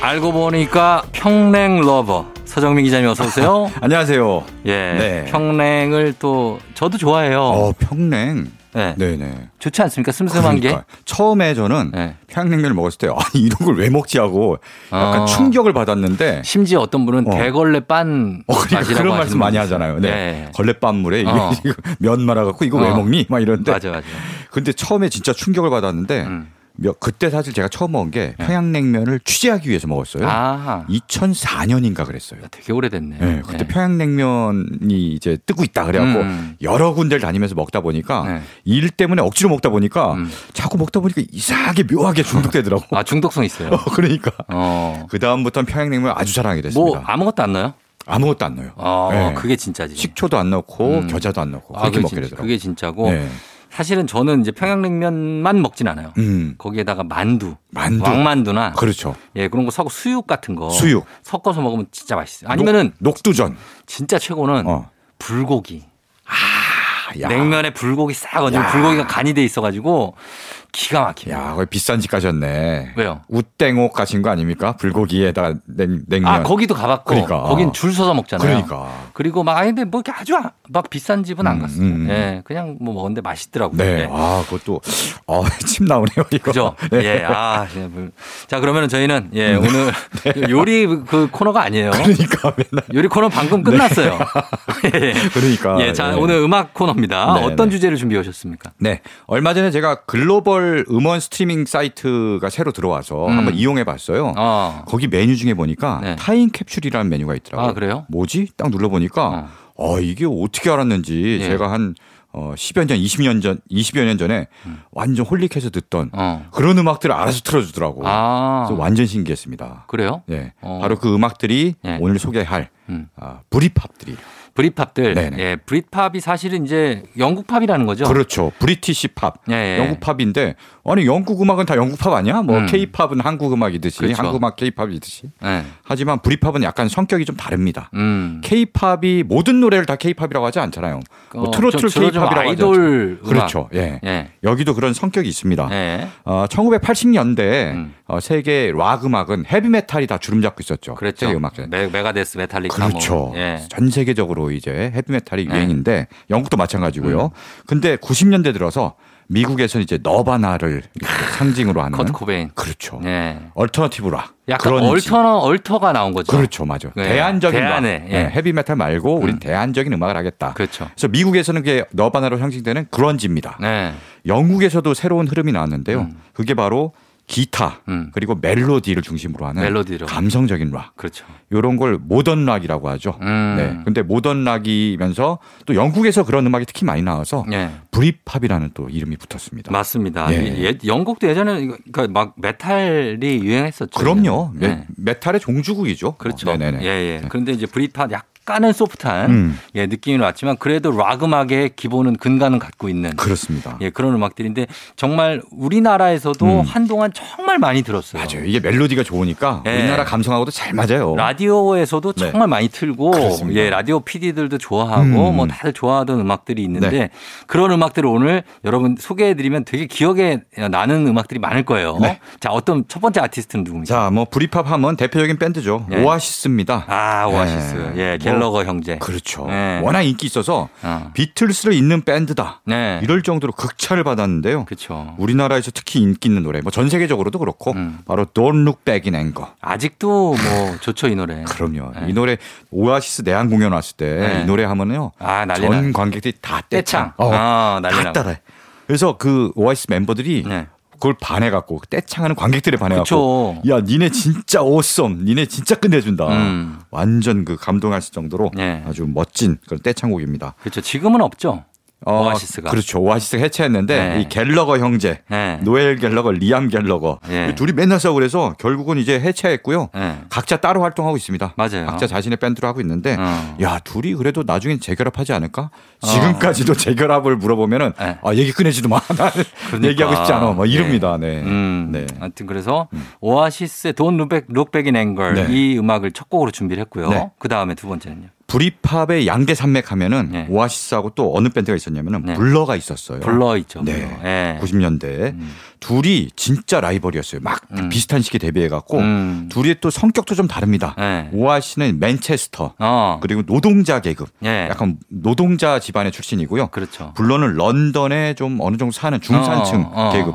알고 보니까 평냉 lover 서정민 기자님 어서 오세요. *laughs* 안녕하세요. 예, 네. 평냉을 또 저도 좋아해요. 어, 평냉. 네. 네네. 좋지 않습니까? 슴슴한 게. 그러니까 처음에 저는 네. 평양냉면을 먹었을 때 아니 이런 걸 왜 먹지 하고 약간 어. 충격을 받았는데 심지어 어떤 분은 어. 대걸레 빤 어, 그러니까 그런 말씀 많이. 하잖아요. 네. 네. 걸레밥물에 이게 어. *laughs* 면 말아갖고 이거 왜 어. 먹니? 막 이러는데. 맞아 맞아. 근데 처음에 진짜 충격을 받았는데 음. 몇- 그때 사실 제가 처음 먹은 게 평양냉면을 취재하기 위해서 먹었어요. 아, 2004년인가 그랬어요. 되게 오래됐네. 네, 그때 평양냉면이 이제 뜨고 있다 그래갖고 음. 여러 군데를 다니면서 먹다 보니까 네. 일 때문에 억지로 먹다 보니까 음. 자꾸 먹다 보니까 이상하게 묘하게 중독되더라고. 아 중독성 있어요. *laughs* 그러니까 어. 그 다음부터는 평양냉면 아주 사랑하게 뭐 됐습니다. 아무것도 안 넣어요? 아무것도 안 넣어요. 어, 네. 그게 진짜지. 식초도 안 넣고 음. 겨자도 안 넣고 아, 그렇게 그게, 먹게 진, 되더라고. 그게 진짜고 네. 사실은 저는 이제 평양냉면만 먹진 않아요. 음. 거기에다가 만두, 만두. 왕만두나 그렇죠. 예 그런 거 섞고 수육 같은 거 수육. 섞어서 먹으면 진짜 맛있어요. 아니면은 녹, 녹두전. 진짜 최고는 어. 불고기. 아, 야. 냉면에 불고기 싹 얹으면 야. 불고기가 간이 돼 있어가지고 기가 막혀요. 야, 거기 비싼 집 가셨네. 왜요? 우땡옥 가신 거 아닙니까? 불고기에다가 냉, 냉면. 아 거기도 가봤고 그러니까. 거긴 줄 서서 먹잖아요. 그러니까. 그리고 막 아니 근데 뭐 이렇게 아주 아- 막 비싼 집은 안 음, 갔어요. 음. 예, 그냥 뭐 먹었는데 맛있더라고요. 네. 예. 아, 그것도 어, *laughs* 침 나오네요, 이거. 그죠? 네. 예, 아, 예, 뭐. 자, 그러면은 저희는, 예, 오늘 *laughs* 요리 그 코너가 아니에요. 그러니까 맨날 요리 코너 방금 끝났어요. *laughs* 예. 그러니까. 예, 자, 예. 오늘 음악 코너입니다. 네, 어떤 네. 주제를 준비해 오셨습니까? 네. 얼마 전에 제가 글로벌 음원 스트리밍 사이트가 새로 들어와서 음. 한번 이용해 봤어요. 어. 거기 메뉴 중에 보니까 네. 타임 캡슐이라는 메뉴가 있더라고요. 아, 그래요? 뭐지? 딱 눌러 보니까 어. 어, 이게 어떻게 알았는지 예. 제가 한 어, 10여 년, 20년 전, 20여 년 전에 완전 holic해서 듣던 음. 어. 그런 음악들을 알아서 틀어주더라고. 아. 그래서 완전 신기했습니다. 그래요? 네. 어. 바로 그 음악들이 예. 오늘 소개할 음. 아, Britpop들이. Britpop들. 네네. 예, Britpop이 사실은 이제 영국 팝이라는 거죠. 그렇죠. British pop. 예, 예. 영국 팝인데 아니 영국 음악은 다 영국 팝 아니야? 뭐 음. K-pop은 한국 음악이듯이 그렇죠. 한국 음악 K-pop이듯이. 예. 하지만 Britpop은 약간 성격이 좀 다릅니다. 음. K-pop이 모든 노래를 다 K-pop이라고 하지 않잖아요. 뭐 어, 좀 K-pop이라고 하죠. 아이돌 음악. 그렇죠. 예. 예. 여기도 그런 성격이 있습니다. 예. 어, 1980년대 음. 어, 세계 rock 음악은 헤비 메탈이 다 주름 잡고 있었죠. 그랬죠. 세계 음악. 메, 메가데스, 메탈리카 그렇죠. 뭐. 예. 전 세계적으로 이제 헤비메탈이 네. 유행인데 영국도 마찬가지고요. 음. 근데 90년대 들어서 미국에서는 이제 너바나를 상징으로 하는 커트 코베인. 그렇죠. 예. alternative rock. 약간 grunge. alterna- alter가 나온 거죠. 그렇죠, 맞아. 네. 대안적인 대안에, rock. 예. 네, 헤비 메탈 말고 우린 음. 대안적인 음악을 하겠다. 그렇죠. 그래서 미국에서는 그게 너바나로 상징되는 grunge입니다. 네. 영국에서도 새로운 흐름이 나왔는데요. 음. 그게 바로 기타 음. 그리고 멜로디를 중심으로 하는 멜로디로. 감성적인 락. 그렇죠. 요런 걸 모던 락이라고 하죠. 음. 네. 근데 모던 락이면서 또 영국에서 그런 음악이 특히 많이 나와서 예. 브리팝이라는 또 이름이 붙었습니다. 맞습니다. 예. 이- 예, 영국도 예전에 그러니까 막 메탈이 유행했었죠. 그럼요. 메, 네. 메탈의 종주국이죠. 그렇죠. 어, 네네네. 예, 예. 그런데 이제 브릿팝 약 간은 소프트한 음. 예, 느낌이 왔지만 그래도 락 음악의 기본은 근간은 갖고 있는 그렇습니다. 예, 그런 음악들인데 정말 우리나라에서도 음. 한동안 정말 많이 들었어요. 맞아요. 이게 멜로디가 좋으니까 예. 우리나라 감성하고도 잘 맞아요. 라디오에서도 네. 정말 많이 틀고 그렇습니다. 예 라디오 PD들도 좋아하고 음. 뭐 다들 좋아하던 음악들이 있는데 네. 그런 음악들을 오늘 여러분 소개해 드리면 되게 기억에 나는 음악들이 많을 거예요. 네. 자 어떤 첫 번째 아티스트는 누굽니까? 자, 뭐 브리팝 하면 대표적인 밴드죠. 예. 오아시스입니다. 아 오아시스 예. 예 갤러거 형제. 그렇죠. 네. 워낙 인기 있어서 어. 비틀스를 잇는 밴드다. 네. 이럴 정도로 극찬을 받았는데요. 그렇죠. 우리나라에서 특히 인기 있는 노래, 뭐 전 세계적으로도 그렇고 음. 바로 Don't Look Back in Anger. 아직도 뭐 좋죠 이 노래. 그럼요. 네. 이 노래 오아시스 내한 공연 왔을 때이 네. 노래 하면요. 아전 나. 관객들이 다 떼창. 떼창. 어, 아 난리 다 나. 따라해. 그래서 그 오아시스 멤버들이 네. 그걸 반해갖고 떼창하는 관객들에 반해갖고. 야 니네 진짜 awesome 니네 진짜 끝내준다 음. 완전 그 감동할 정도로 네. 아주 멋진 그런 떼창곡입니다 그렇죠. 지금은 없죠. 어, 오아시스가. 그렇죠. 오아시스가 해체했는데 네. 이 갤러거 형제, 네. 노엘 갤러거, 리암 갤러거 예. 둘이 맨날 싸우고 그래서 결국은 이제 해체했고요. 네. 각자 따로 활동하고 있습니다. 맞아요. 각자 자신의 밴드로 하고 있는데 어. 야 둘이 그래도 나중엔 재결합하지 않을까? 지금까지도 재결합을 물어보면은 네. 아 얘기 꺼내지도 마. *laughs* 그러니까. 얘기하고 싶지 않아. 뭐 네. 이럽니다. 네. 음, 네. 하여튼 그래서 오아시스의 Don't Look Back Look Back in Anger 네. 이 음악을 첫 곡으로 준비를 했고요. 네. 그 다음에 두 번째는요. 브리팝의 양대 산맥 하면은 네. 오아시스하고 또 어느 밴드가 있었냐면은 네. 블러가 있었어요. 블러 있죠. 네. 블러. 예. 90년대에 음. 둘이 진짜 라이벌이었어요. 막 음. 비슷한 시기에 데뷔해 갖고 음. 둘이 또 성격도 좀 다릅니다. 네. 오아시는 맨체스터 어. 그리고 노동자 계급 예. 약간 노동자 집안의 출신이고요. 그렇죠. 블러는 런던에 좀 어느 정도 사는 중산층 어, 어. 계급.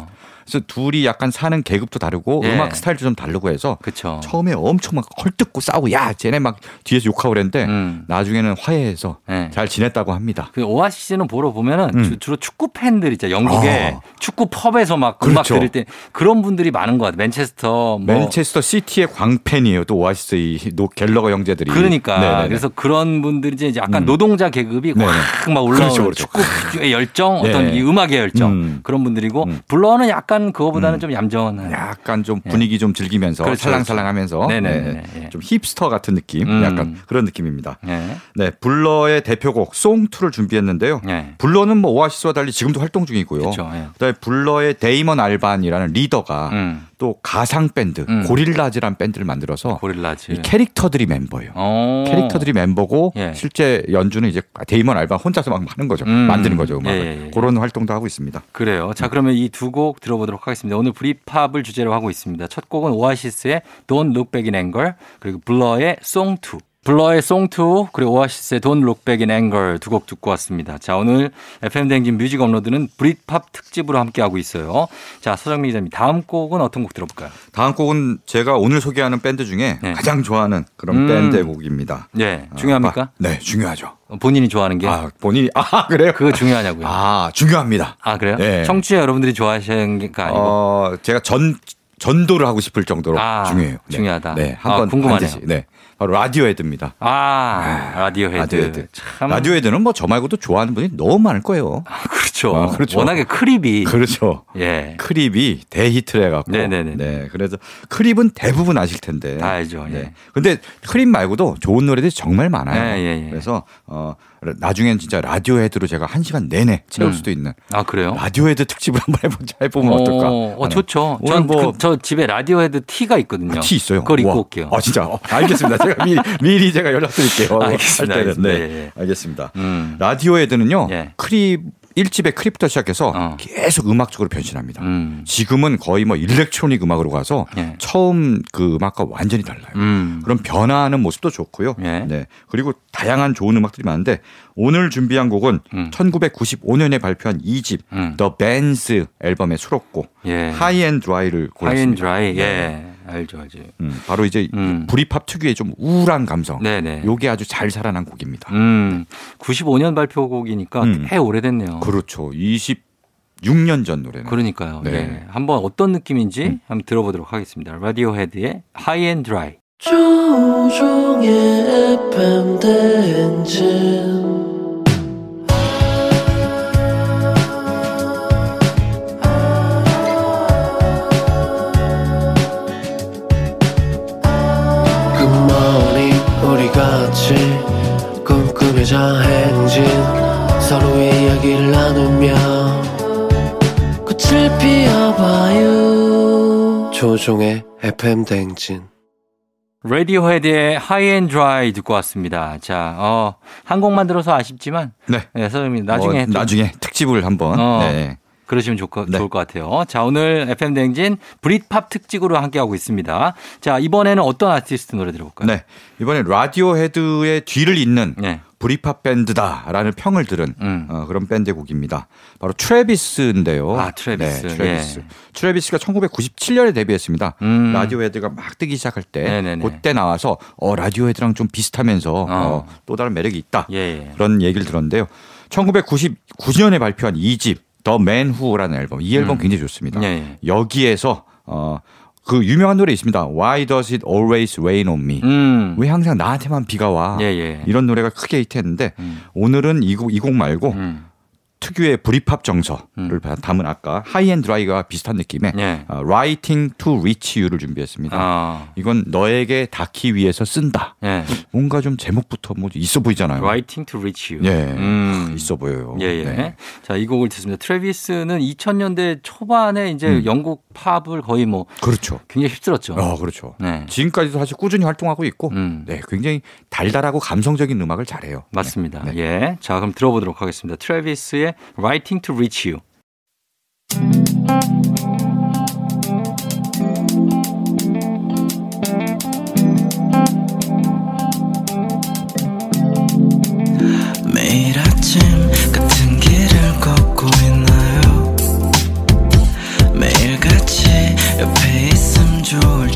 그래서 둘이 약간 사는 계급도 다르고 예. 음악 스타일도 좀 다르고 해서 그렇죠. 처음에 엄청 막 헐뜯고 싸우고 야 쟤네 막 뒤에서 욕하고 그랬는데 음. 나중에는 화해해서 네. 잘 지냈다고 합니다. 그 오아시스는 보러 보면은 음. 주- 주로 축구 팬들 있죠. 영국에 아. 축구 펍에서 막 음악 그렇죠. 들을 때 그런 분들이 많은 것 같아요. 맨체스터 뭐 맨체스터 시티의 광팬이에요. 또 오아시스 이 노- 갤러거 형제들이. 그러니까 네네네. 그래서 그런 분들이 이제 약간 음. 노동자 계급이. 확 막 올라오는 그렇죠, 그렇죠. 축구의 열정, 어떤 네. 이 음악의 열정 음. 그런 분들이고 음. 블러는 약간 그거보다는 음. 좀 얌전한 약간 좀 분위기 좀 즐기면서 그렇죠, 살랑살랑하면서 네네네. 네. 예. 좀 힙스터 같은 느낌, 음. 약간 그런 느낌입니다. 예. 네, 블러의 대표곡 Song 2를 준비했는데요. 예. 블러는 뭐 오아시스와 달리 지금도 활동 중이고요. 그렇죠. 예. 그다음에 블러의 데이먼 알반이라는 리더가 음. 또 가상 밴드 음. 고릴라즈란 밴드를 만들어서 고릴라즈. 이 캐릭터들이 멤버예요. 어. 캐릭터들이 멤버고 예. 실제 연주는 이제 데이먼 알반 혼자서 막 하는 거죠. 음. 만드는 거죠. 음악을. 예, 예, 예. 그런 활동도 하고 있습니다. 그래요. 자, 그러면 이 두 곡 들어보도록 하겠습니다. 오늘 브리팝을 주제로 하고 있습니다. 첫 곡은 오아시스의 Don't Look Back in Anger, 그리고 블러의 Song 2. 블러의 2, 그리고 오아시스의 Look Back in Anger 두곡 듣고 왔습니다. 자, 오늘 FM 대행진 뮤직 업로드는 브리팝 특집으로 함께하고 있어요. 자, 서정미 기자님, 다음 곡은 어떤 곡 들어볼까요? 다음 곡은 제가 오늘 소개하는 밴드 중에 네. 가장 좋아하는 그런 음. 밴드의 곡입니다. 예, 중요합니까? 아, 네, 중요하죠. 본인이 좋아하는 게? 아, 본인이 아 그래요? 그거 중요하냐고요? 아, 중요합니다. 아, 그래요? 네. 청취자 여러분들이 좋아하시는 게 아니고. 어, 제가 전 전도를 하고 싶을 정도로 아, 중요해요. 네. 중요하다. 네, 아, 한번 궁금하네요. 반드시. 네, 바로 라디오헤드입니다. 아, 라디오 헤드. 라디오헤드. 참. 라디오헤드는 뭐 저 말고도 좋아하는 분이 너무 많을 거예요. 그렇죠. 아, 그렇죠. 워낙에 Creep이. 그렇죠. 예. Creep이 대히트를 해갖고. 네네네. 네. 그래서 Creep은 대부분 아실 텐데. 다 알죠. 예. 네. 근데 Creep 말고도 좋은 노래들이 정말 많아요. 예, 예, 예. 그래서 어 나중엔 진짜 라디오 헤드로 제가 한 시간 내내 채울 음. 수도 있는 아, 그래요? 라디오 헤드 특집을 *laughs* 한번 해보자 해보면 어 떨까? 어, 어, 하는. 좋죠. 전뭐 그, 저 집에 라디오 헤드 티가 있거든요. 아, 티 있어요. 그걸 입고 우와. 올게요. 아 진짜. 어, 알겠습니다. *laughs* 제가 미리, 미리 제가 연락드릴게요. 알겠습니다. 알겠습니다. 네. 예, 예. 알겠습니다. 음. 라디오 헤드는요. 예. Creep 1집의 Creep부터 시작해서 어. 계속 음악적으로 변신합니다. 음. 지금은 거의 뭐 일렉트로닉 음악으로 가서 예. 처음 그 음악과 완전히 달라요. 음. 그런 변화하는 모습도 좋고요. 예. 네. 그리고 다양한 좋은 음악들이 많은데 오늘 준비한 곡은 음. 1995년에 발표한 2집 음. The Bends 앨범의 수록곡 예. High and Dry를 골랐습니다. 드라이. 네. 예. 알죠, 알죠. 음, 바로 이제 음. 브리팝 특유의 좀 우울한 감성. 네네. 요게 아주 잘 살아난 곡입니다. 음. 95년 발표곡이니까 음. 꽤 오래됐네요. 그렇죠. 26년 전 노래는. 그러니까 네. 예. 한번 어떤 느낌인지 한번 들어보도록 하겠습니다. 라디오 헤드의 High and Dry. 조종의 FM 대행진 꿈꾸며자 행진 서로의 이야기를 나누며 꽃을 피워봐요 조종의 FM 대행진 라디오 헤드의 High and Dry 듣고 왔습니다. 자, 어, 한 곡만 들어서 아쉽지만 네. 네, 선생님 나중에 어, 좀 나중에 특집을 한번 어. 네. 그러시면 좋, 것- 네. 좋을 것 같아요. 자, 오늘 FM 대행진 브릿팝 특집으로 함께하고 있습니다. 자, 이번에는 어떤 아티스트 노래 들어볼까요? 네. 이번에 라디오 헤드의 뒤를 잇는 네. 브리팝 밴드다라는 평을 들은 음. 어, 그런 밴드의 곡입니다. 바로 트래비스인데요. 아, 트래비스. 네, 트래비스. 예. 트래비스가 1997년에 데뷔했습니다. 음. 라디오 헤드가 막 뜨기 시작할 때 네네네. 그때 나와서 어, 라디오 헤드랑 좀 비슷하면서 어. 어, 또 다른 매력이 있다. 예, 예. 그런 얘기를 들었는데요. 1999년에 발표한 2집 The Man Who라는 앨범. 이 앨범 음. 굉장히 좋습니다. 예, 예. 여기에서 어, 그 유명한 노래 있습니다. Why does it always rain on me? 음. 왜 항상 나한테만 비가 와? 예, 예. 이런 노래가 크게 히트했는데 음. 오늘은 이곡이곡 말고 음. 특유의 브리팝 정서를 담은 아까 High and Dry가 비슷한 느낌의 예. 어, Writing to Reach You를 준비했습니다. 아. 이건 너에게 닿기 위해서 쓴다. 예. 뭔가 좀 제목부터 뭐 있어 보이잖아요. Writing to reach you. 예, 음. 있어 보여요. 예, 예. 네. 자, 이 곡을 듣습니다. 트래비스는 2000년대 초반에 이제 음. 영국 팝을 거의 뭐 그렇죠. 굉장히 휩쓸었죠. 어, 그렇죠. 네. 지금까지도 사실 꾸준히 활동하고 있고, 음. 네, 굉장히 달달하고 감성적인 음악을 잘해요. 맞습니다. 네. 예. 자, 그럼 들어보도록 하겠습니다. 트래비스의 Writing to Reach You. 매일 아침 같은 길을 걷고 있나요 매일 같이 옆에 있음 좋을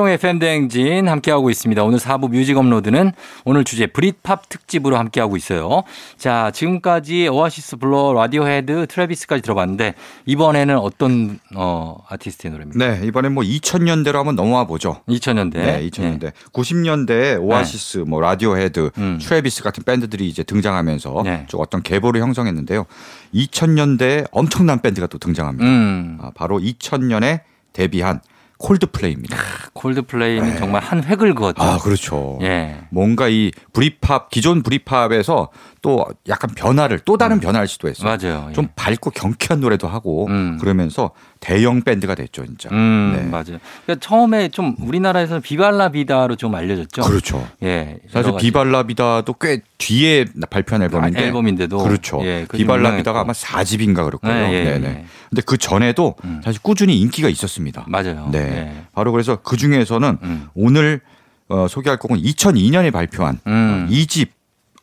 조우종의 FM 대행진 함께하고 있습니다. 오늘 4부 뮤직 업로드는 오늘 주제 브릿팝 특집으로 함께하고 있어요. 자, 지금까지 오아시스 블러 라디오헤드 트래비스까지 들어봤는데 이번에는 어떤 어, 아티스트의 노래입니까? 네, 이번엔 뭐 2000년대로 한번 넘어와 보죠. 2000년대. 네, 2000년대. 90년대에 오아시스, 뭐 라디오헤드, 음. 트래비스 같은 밴드들이 이제 등장하면서 네. 좀 어떤 계보를 형성했는데요. 2000년대에 엄청난 밴드가 또 등장합니다. 음. 아, 바로 2000년에 데뷔한 콜드플레이입니다. 콜드플레이는 정말 한 획을 그었죠. 네. 아, 그렇죠. 예. 뭔가 이 브리팝 기존 브리팝에서 또 약간 변화를 또 다른 변화를 시도했어요. 음. 맞아요. 예. 좀 밝고 경쾌한 노래도 하고 음. 그러면서 대형 밴드가 됐죠, 진짜. 음, 네. 맞아요. 그러니까 처음에 좀 우리나라에서는 비발라비다로 좀 알려졌죠. 그렇죠. 예. 사실. 비발라비다도 꽤 뒤에 발표한 앨범인데 아, 앨범인데도. 그렇죠. 예, 비발라비다가. 아마 4집인가 그럴 거예요. 네, 예, 네, 네. 예. 근데 그 전에도 음. 사실 꾸준히 인기가 있었습니다. 맞아요. 네. 예. 바로 그래서 그 중에서는 음. 오늘 어, 소개할 곡은 2002년에 발표한 음. 어, 2집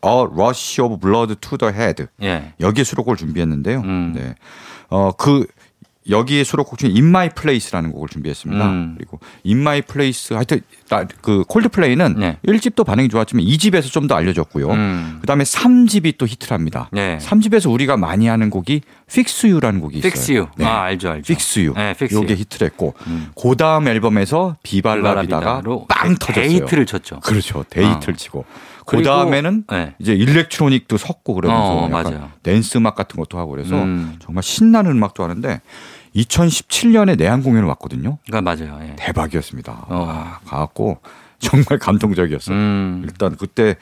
A Rush of Blood to the Head 예. 여기에 수록곡을 준비했는데요. 음. 네. 어, 그 여기에 수록곡 중에 In My Place라는 곡을 준비했습니다. 음. 그리고 In My Place 하여튼 나- 그 콜드플레이는 네. 1집도 반응이 좋았지만 2집에서 좀 더 알려졌고요. 음. 그다음에 3집이 또 히트를 합니다. 네. 3집에서 우리가 많이 하는 곡이 Fix You라는 곡이 있어요. Fix You. 네. 아, 알죠, 알죠. Fix You. 네, Fix You가. 히트를 했고 음. 그다음 앨범에서 Viva la Vida가 빵 데- 터졌어요. 대히트를 쳤죠. 그렇죠. 대히트를 어. 치고 그리고- 그 다음에는 네. 이제 일렉트로닉도 섞고 그러면서 어, 약간 맞아요. 댄스 음악 같은 것도 하고 그래서 음. 정말 신나는 음악도 하는데 2017년에 내한 공연을 왔거든요. 그러니까 맞아요. 예. 대박이었습니다. 어. 아, 가갖고 정말 감동적이었어요. 음. 일단 그때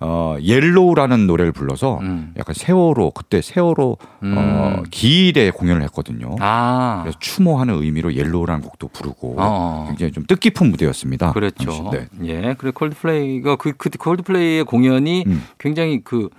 어 Yellow라는 노래를 불러서 음. 약간 세월호 그때 세월호 어 음. 기일에 공연을 했거든요. 아. 그래서 추모하는 의미로 Yellow라는 곡도 부르고 어. 굉장히 좀 뜻깊은 무대였습니다. 당시. 네. 예. 그래 콜드플레이가 그, 그 콜드플레이의 공연이 음. 굉장히 그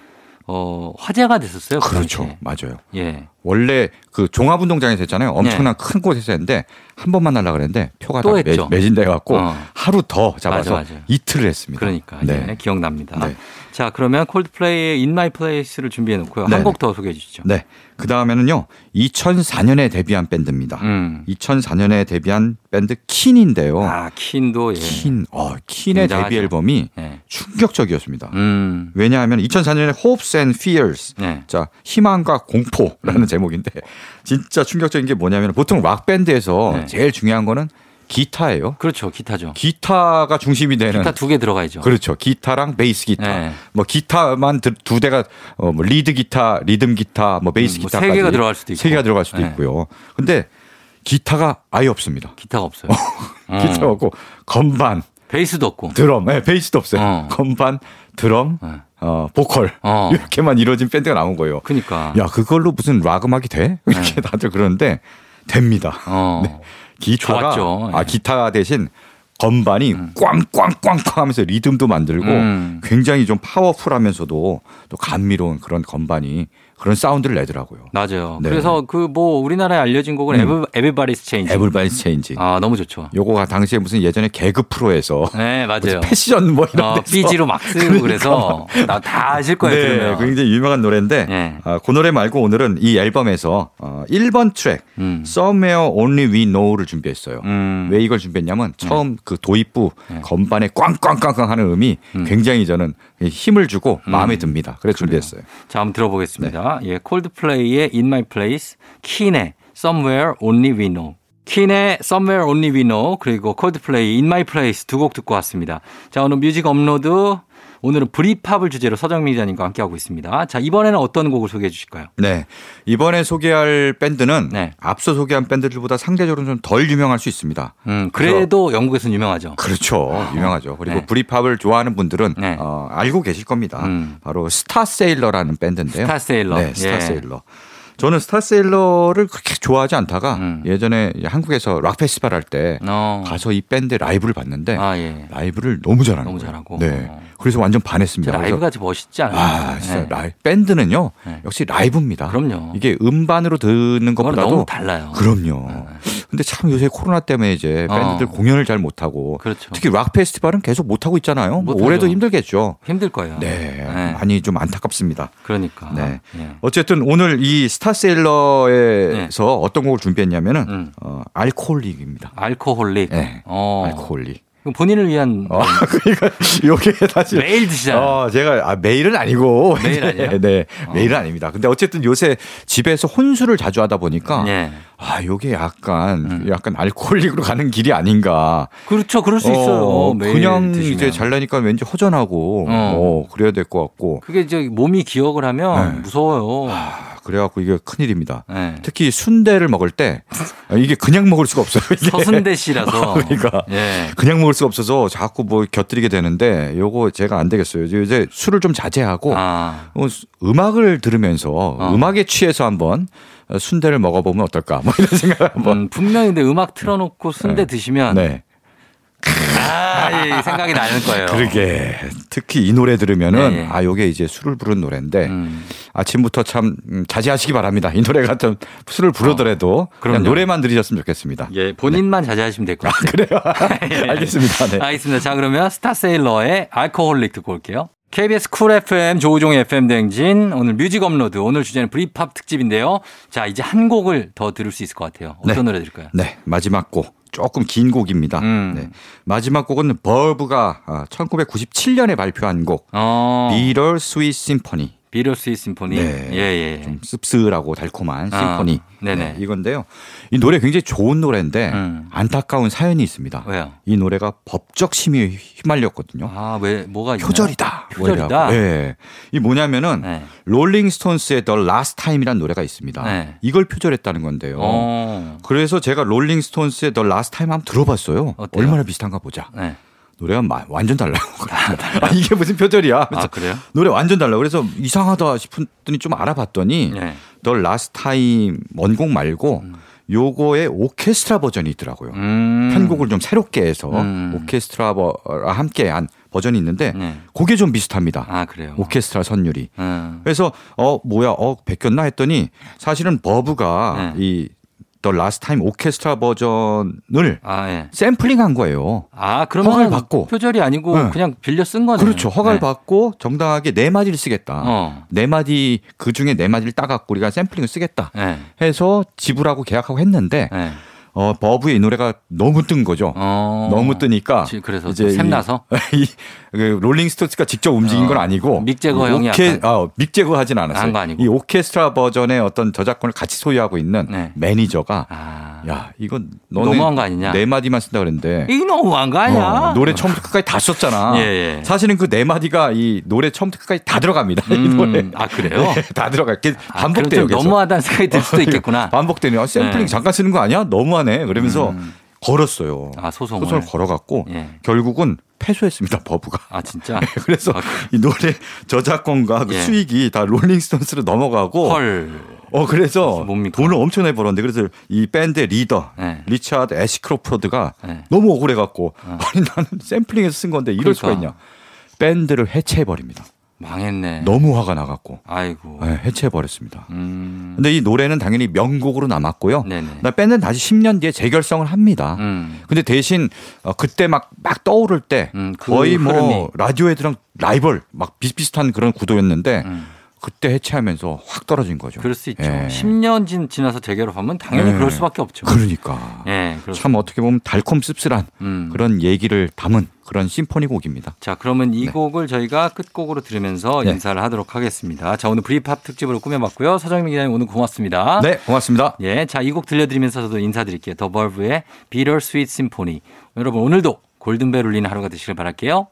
어, 화제가 됐었어요. 그 그렇죠. 당시에. 맞아요. 예. 원래 그 종합운동장에서 했잖아요. 엄청난 큰 곳에서 했는데 한 번만 하려 그랬는데 표가 또 다. 매, 진돼 갖고 어. 하루 더 잡아서 맞아, 맞아. 이틀을 했습니다. 그러니까 네. 예, 기억납니다. 네. 자, 그러면 콜드플레이의 In My Place를 준비해 놓고요. 네. 한곡 더 소개해 주시죠. 네. 그 다음에는요, 2004년에 데뷔한 밴드입니다. 음. 2004년에 데뷔한 밴드 킨인데요. 아, 킨도 예. 킨, 어, 킨의 굉장하죠. 데뷔 앨범이 예. 충격적이었습니다. 음. 왜냐하면 2004년에 Hopes and Fears, 네. 자 희망과 공포라는 음. 제목인데 진짜 충격적인 게 뭐냐면 보통 락 밴드에서 네. 제일 중요한 거는 기타예요. 그렇죠. 기타죠. 기타가 중심이 되는 기타 두 개 들어가야죠. 그렇죠. 기타랑 베이스 기타. 네. 뭐 기타만 드- 두 대가 어, 뭐 리드 기타, 리듬 기타, 뭐 베이스 음, 뭐 세 기타까지 개가 들어갈 수도 있고. 세 개가 들어갈 수도 네. 있고요. 근데 기타가 아예 없습니다. 기타가 없어요. *laughs* 어. 기타가 없고 건반, 베이스도 없고. 드럼, 네, 베이스도 없어요. 어. 건반, 드럼, 네. 어, 보컬 어. 이렇게만 이루어진 밴드가 나온 거예요. 그러니까. 야 그걸로 무슨 락 음악이 돼? 이렇게 다들 그러는데 됩니다. 어. 네. 기타가 좋았죠. 아 예. 기타 대신 건반이 꽝꽝꽝꽝 하면서 리듬도 만들고 음. 굉장히 좀 파워풀하면서도 또 감미로운 그런 건반이 그런 사운드를 내더라고요. 맞아요. 네. 그래서 그 뭐 우리나라에 알려진 곡은 음. Everybody's Changing. Everybody's Changing. 아, 너무 좋죠. 요거가 당시에 무슨 예전에 개그 프로에서 네, *laughs* 맞아요. 패션 뭐 이런 어, BG로 막 쓰고 그래서 *laughs* 나 다 아실 거예요. 네, 들으면. 굉장히 유명한 노래인데 네. 아, 그 노래 말고 오늘은 이 앨범에서 어, 1번 트랙 음. Somewhere Only We Know를 준비했어요. 음. 왜 이걸 준비했냐면 처음 그 도입부 네. 건반에 꽝꽝꽝꽝 하는 음이 굉장히 저는 힘을 주고 마음에 듭니다. 그래서 준비했어요. 자, 한번 들어보겠습니다. 네. 예, 콜드플레이의 In My Place, 킨의 Somewhere Only We Know. 킨의 Somewhere Only We Know 그리고 콜드플레이 In My Place 두 곡 듣고 왔습니다. 자, 오늘 뮤직 업로드 오늘은 브리팝을 주제로 서정민 기자님과 함께하고 있습니다. 자, 이번에는 어떤 곡을 소개해 주실까요? 네. 이번에 소개할 밴드는 네. 앞서 소개한 밴드들보다 상대적으로 좀 덜 유명할 수 있습니다. 음, 그래도 영국에서는 유명하죠. 그렇죠. 유명하죠. 그리고 네. 브리팝을 좋아하는 분들은 네. 어, 알고 계실 겁니다. 음. 바로 스타세일러라는 밴드인데요. 스타세일러. 네, 예. 스타세일러. 저는 스타세일러를 그렇게 좋아하지 않다가 음. 예전에 한국에서 락 페스티벌 할때 어. 가서 이 밴드 라이브를 봤는데 아, 예. 라이브를 너무 잘하는 너무 거예요. 잘하고. 네. 어. 그래서 완전 반했습니다. 라이브가 좀 멋있지 않아요? 아, 진짜 네. 라이, 밴드는요. 네. 역시 라이브입니다. 그럼요. 이게 음반으로 듣는 것보다도 너무 달라요. 그럼요. 근데 참 요새 코로나 때문에 이제 어. 밴드들 공연을 잘 못 하고 그렇죠. 특히 락 페스티벌은 계속 못 하고 있잖아요. 뭐. 올해도 힘들겠죠. 힘들 거예요. 네, 네. 많이 좀 안타깝습니다. 그러니까. 네. 예. 어쨌든 오늘 이 스타 세일러에서 어떤 곡을 준비했냐면은 음. 어, Alcoholic입니다. Alcoholic. 네. 어. Alcoholic. 그럼 본인을 위한 어, *laughs* 그러니까 요게 사실 매일 드시잖아요. 어, 제가 아, 매일은 아니고 매일 *laughs* 아니에요? 네, 매일은 아닙니다. 근데 어쨌든 요새 집에서 혼술을 자주 하다 보니까 예. 아, 요게 약간 음. 약간 알코올릭으로 가는 길이 아닌가. 그렇죠. 그럴 수 있어요. 어, 그냥 드시면. 이제 잘라니까 왠지 허전하고 어. 어, 그래야 될 것 같고. 그게 이제 몸이 기억을 하면 네. 무서워요. 아, 그래갖고 이게 큰일입니다. 네. 특히 순대를 먹을 때 이게 그냥 먹을 수가 없어요. 이게. 서순대 씨라서. *laughs* 그러니까 예. 그냥 먹을 수가 없어서 자꾸 뭐 곁들이게 되는데 요거 제가 안 되겠어요. 이제 술을 좀 자제하고 아. 어, 수- 음악을 들으면서 어. 음악에 취해서 한번 순대를 먹어보면 어떨까? 뭐 이런 생각 한번. 음, 분명히 근데 음악 틀어놓고 순대 네. 드시면 네. 아, 예, 생각이 나는 거예요. 그러게 특히 이 노래 들으면은 네, 예. 아 요게 이제 술을 부른 노래인데 음. 아침부터 참 음, 자제하시기 바랍니다. 이 노래가 좀 술을 부르더라도 그냥 그럼요. 노래만 들으셨으면 좋겠습니다. 예, 본인만 자제하시면 될 것 같아요. 그래요. *laughs* 알겠습니다. 네. 알겠습니다. 자, 그러면 스타세일러의 Alcoholic 듣고 올게요. KBS 쿨 FM 조우종의 FM 대행진 오늘 뮤직 업로드 오늘 주제는 브리팝 특집인데요. 자, 이제 한 곡을 더 들을 수 있을 것 같아요. 어떤 네. 노래 들을까요? 네, 마지막 곡. 조금 긴 곡입니다. 음. 네. 마지막 곡은 버브가 1997년에 발표한 곡 어. Bitter Sweet Symphony. Bitter Sweet Symphony. 네. 예, 예. 좀 씁쓸하고 달콤한 아, 심포니. 네네. 이건데요. 이 노래 굉장히 좋은 노래인데 음. 안타까운 사연이 있습니다. 왜요? 이 노래가 법적 시비에 휘말렸거든요. 아, 왜 뭐가 있나요? 표절이다. 표절이다. 네. 이 뭐냐면은 네. 롤링스톤스의 The Last Time이라는 노래가 있습니다. 네. 이걸 표절했다는 건데요. 어. 그래서 제가 롤링스톤스의 The Last Time 한번 들어봤어요. 어때요? 얼마나 비슷한가 보자. 네. 노래가 마- 완전 달라요. 아, *laughs* 이게 무슨 표절이야. 아, 그래요? 노래 완전 달라. 그래서 이상하다 싶더니 좀 알아봤더니 네. The Last Time 원곡 말고 요거의 오케스트라 버전이 있더라고요. 음. 편곡을 좀 새롭게 해서 음. 오케스트라와 함께 한 버전이 있는데 네. 그게 좀 비슷합니다. 아, 그래요. 오케스트라 선율이. 음. 그래서 어 뭐야 어 베꼈나 했더니 사실은 버브가 네. 이 The Last Time 오케스트라 버전을 아, 예. 샘플링한 거예요. 아, 그러면 허가를 받고. 표절이 아니고 네. 그냥 빌려 쓴 거네요. 그렇죠. 허가를 네. 받고 정당하게 네 마디를 쓰겠다. 어. 네 마디 그 중에 네 마디를 따갖고 우리가 샘플링을 쓰겠다. 네. 해서 지불하고 계약하고 했는데 네. 어 버브의 이 노래가 너무 뜬 거죠. 어. 너무 뜨니까 지- 그래서 이제 샘나서? 이, 그 *laughs* 롤링스톤스가 직접 움직인 어. 건 아니고 믹 재거 형이 오케, 아, 믹 재거 하진 않았어요. 한거 아니고. 이 오케스트라 버전의 어떤 저작권을 같이 소유하고 있는 네. 매니저가 아. 야 이건 너무한 거 아니냐? 네 마디만 쓴다 그랬는데 이거 너무한 거 아니야? 어, 노래 처음부터 끝까지 다 썼잖아. *laughs* 예, 예. 사실은 그 네 마디가 이 노래 처음부터 끝까지 다 들어갑니다. 이 음, 노래. 아, 그래요? *laughs* 네, 다 들어가. 아, 반복돼요. 계속. 너무하다는 생각이 들 수도 *laughs* 있겠구나. 반복되네요. 아, 샘플링 네. 잠깐 쓰는 거 아니야? 너무하네. 그러면서 음. 걸었어요. 아, 소송을. 소송을 걸어갖고 예. 결국은 패소했습니다. 버브가. 아, 진짜? *laughs* 그래서 아, 이 노래 저작권과 그 예. 수익이 다 롤링스톤스로 넘어가고 헐. 어 그래서 뭡니까? 돈을 엄청나게 벌었는데 그래서 이 밴드의 리더 네. 리차드 애시크로프드가 네. 너무 억울해 갖고 아니 나는 샘플링해서 쓴 건데 이럴 수가 그러니까. 있냐 밴드를 해체해 버립니다. 망했네. 너무 화가 나갖고 아이고. 네, 해체해 버렸습니다. 음. 근데 이 노래는 당연히 명곡으로 남았고요. 네네. 나 밴드는 다시 10년 뒤에 재결성을 합니다. 음. 근데 대신 어, 그때 막 막 떠오를 때 음, 그 거의 뭐 흐름이. 라디오헤드랑 라이벌 막 비슷비슷한 그런 구도였는데 음. 그때 해체하면서 확 떨어진 거죠. 그럴 수 있죠. 예. 10년 진, 지나서 재결합하면 당연히 예. 그럴 수밖에 없죠. 그러니까 예, 그렇습니다. 참 어떻게 보면 달콤 씁쓸한 음. 그런 얘기를 담은 그런 심포니 곡입니다. 자, 그러면 이 곡을 저희가 끝곡으로 들으면서 네. 인사를 하도록 하겠습니다. 자, 오늘 브리팝 특집으로 꾸며봤고요. 서정민 기자님 오늘 고맙습니다. 네, 고맙습니다. 예, 자, 이 곡 들려드리면서 저도 인사드릴게요. 더 벌브의 Bitter Sweet Symphony. 여러분, 오늘도 골든벨 울리는 하루가 되시길 바랄게요.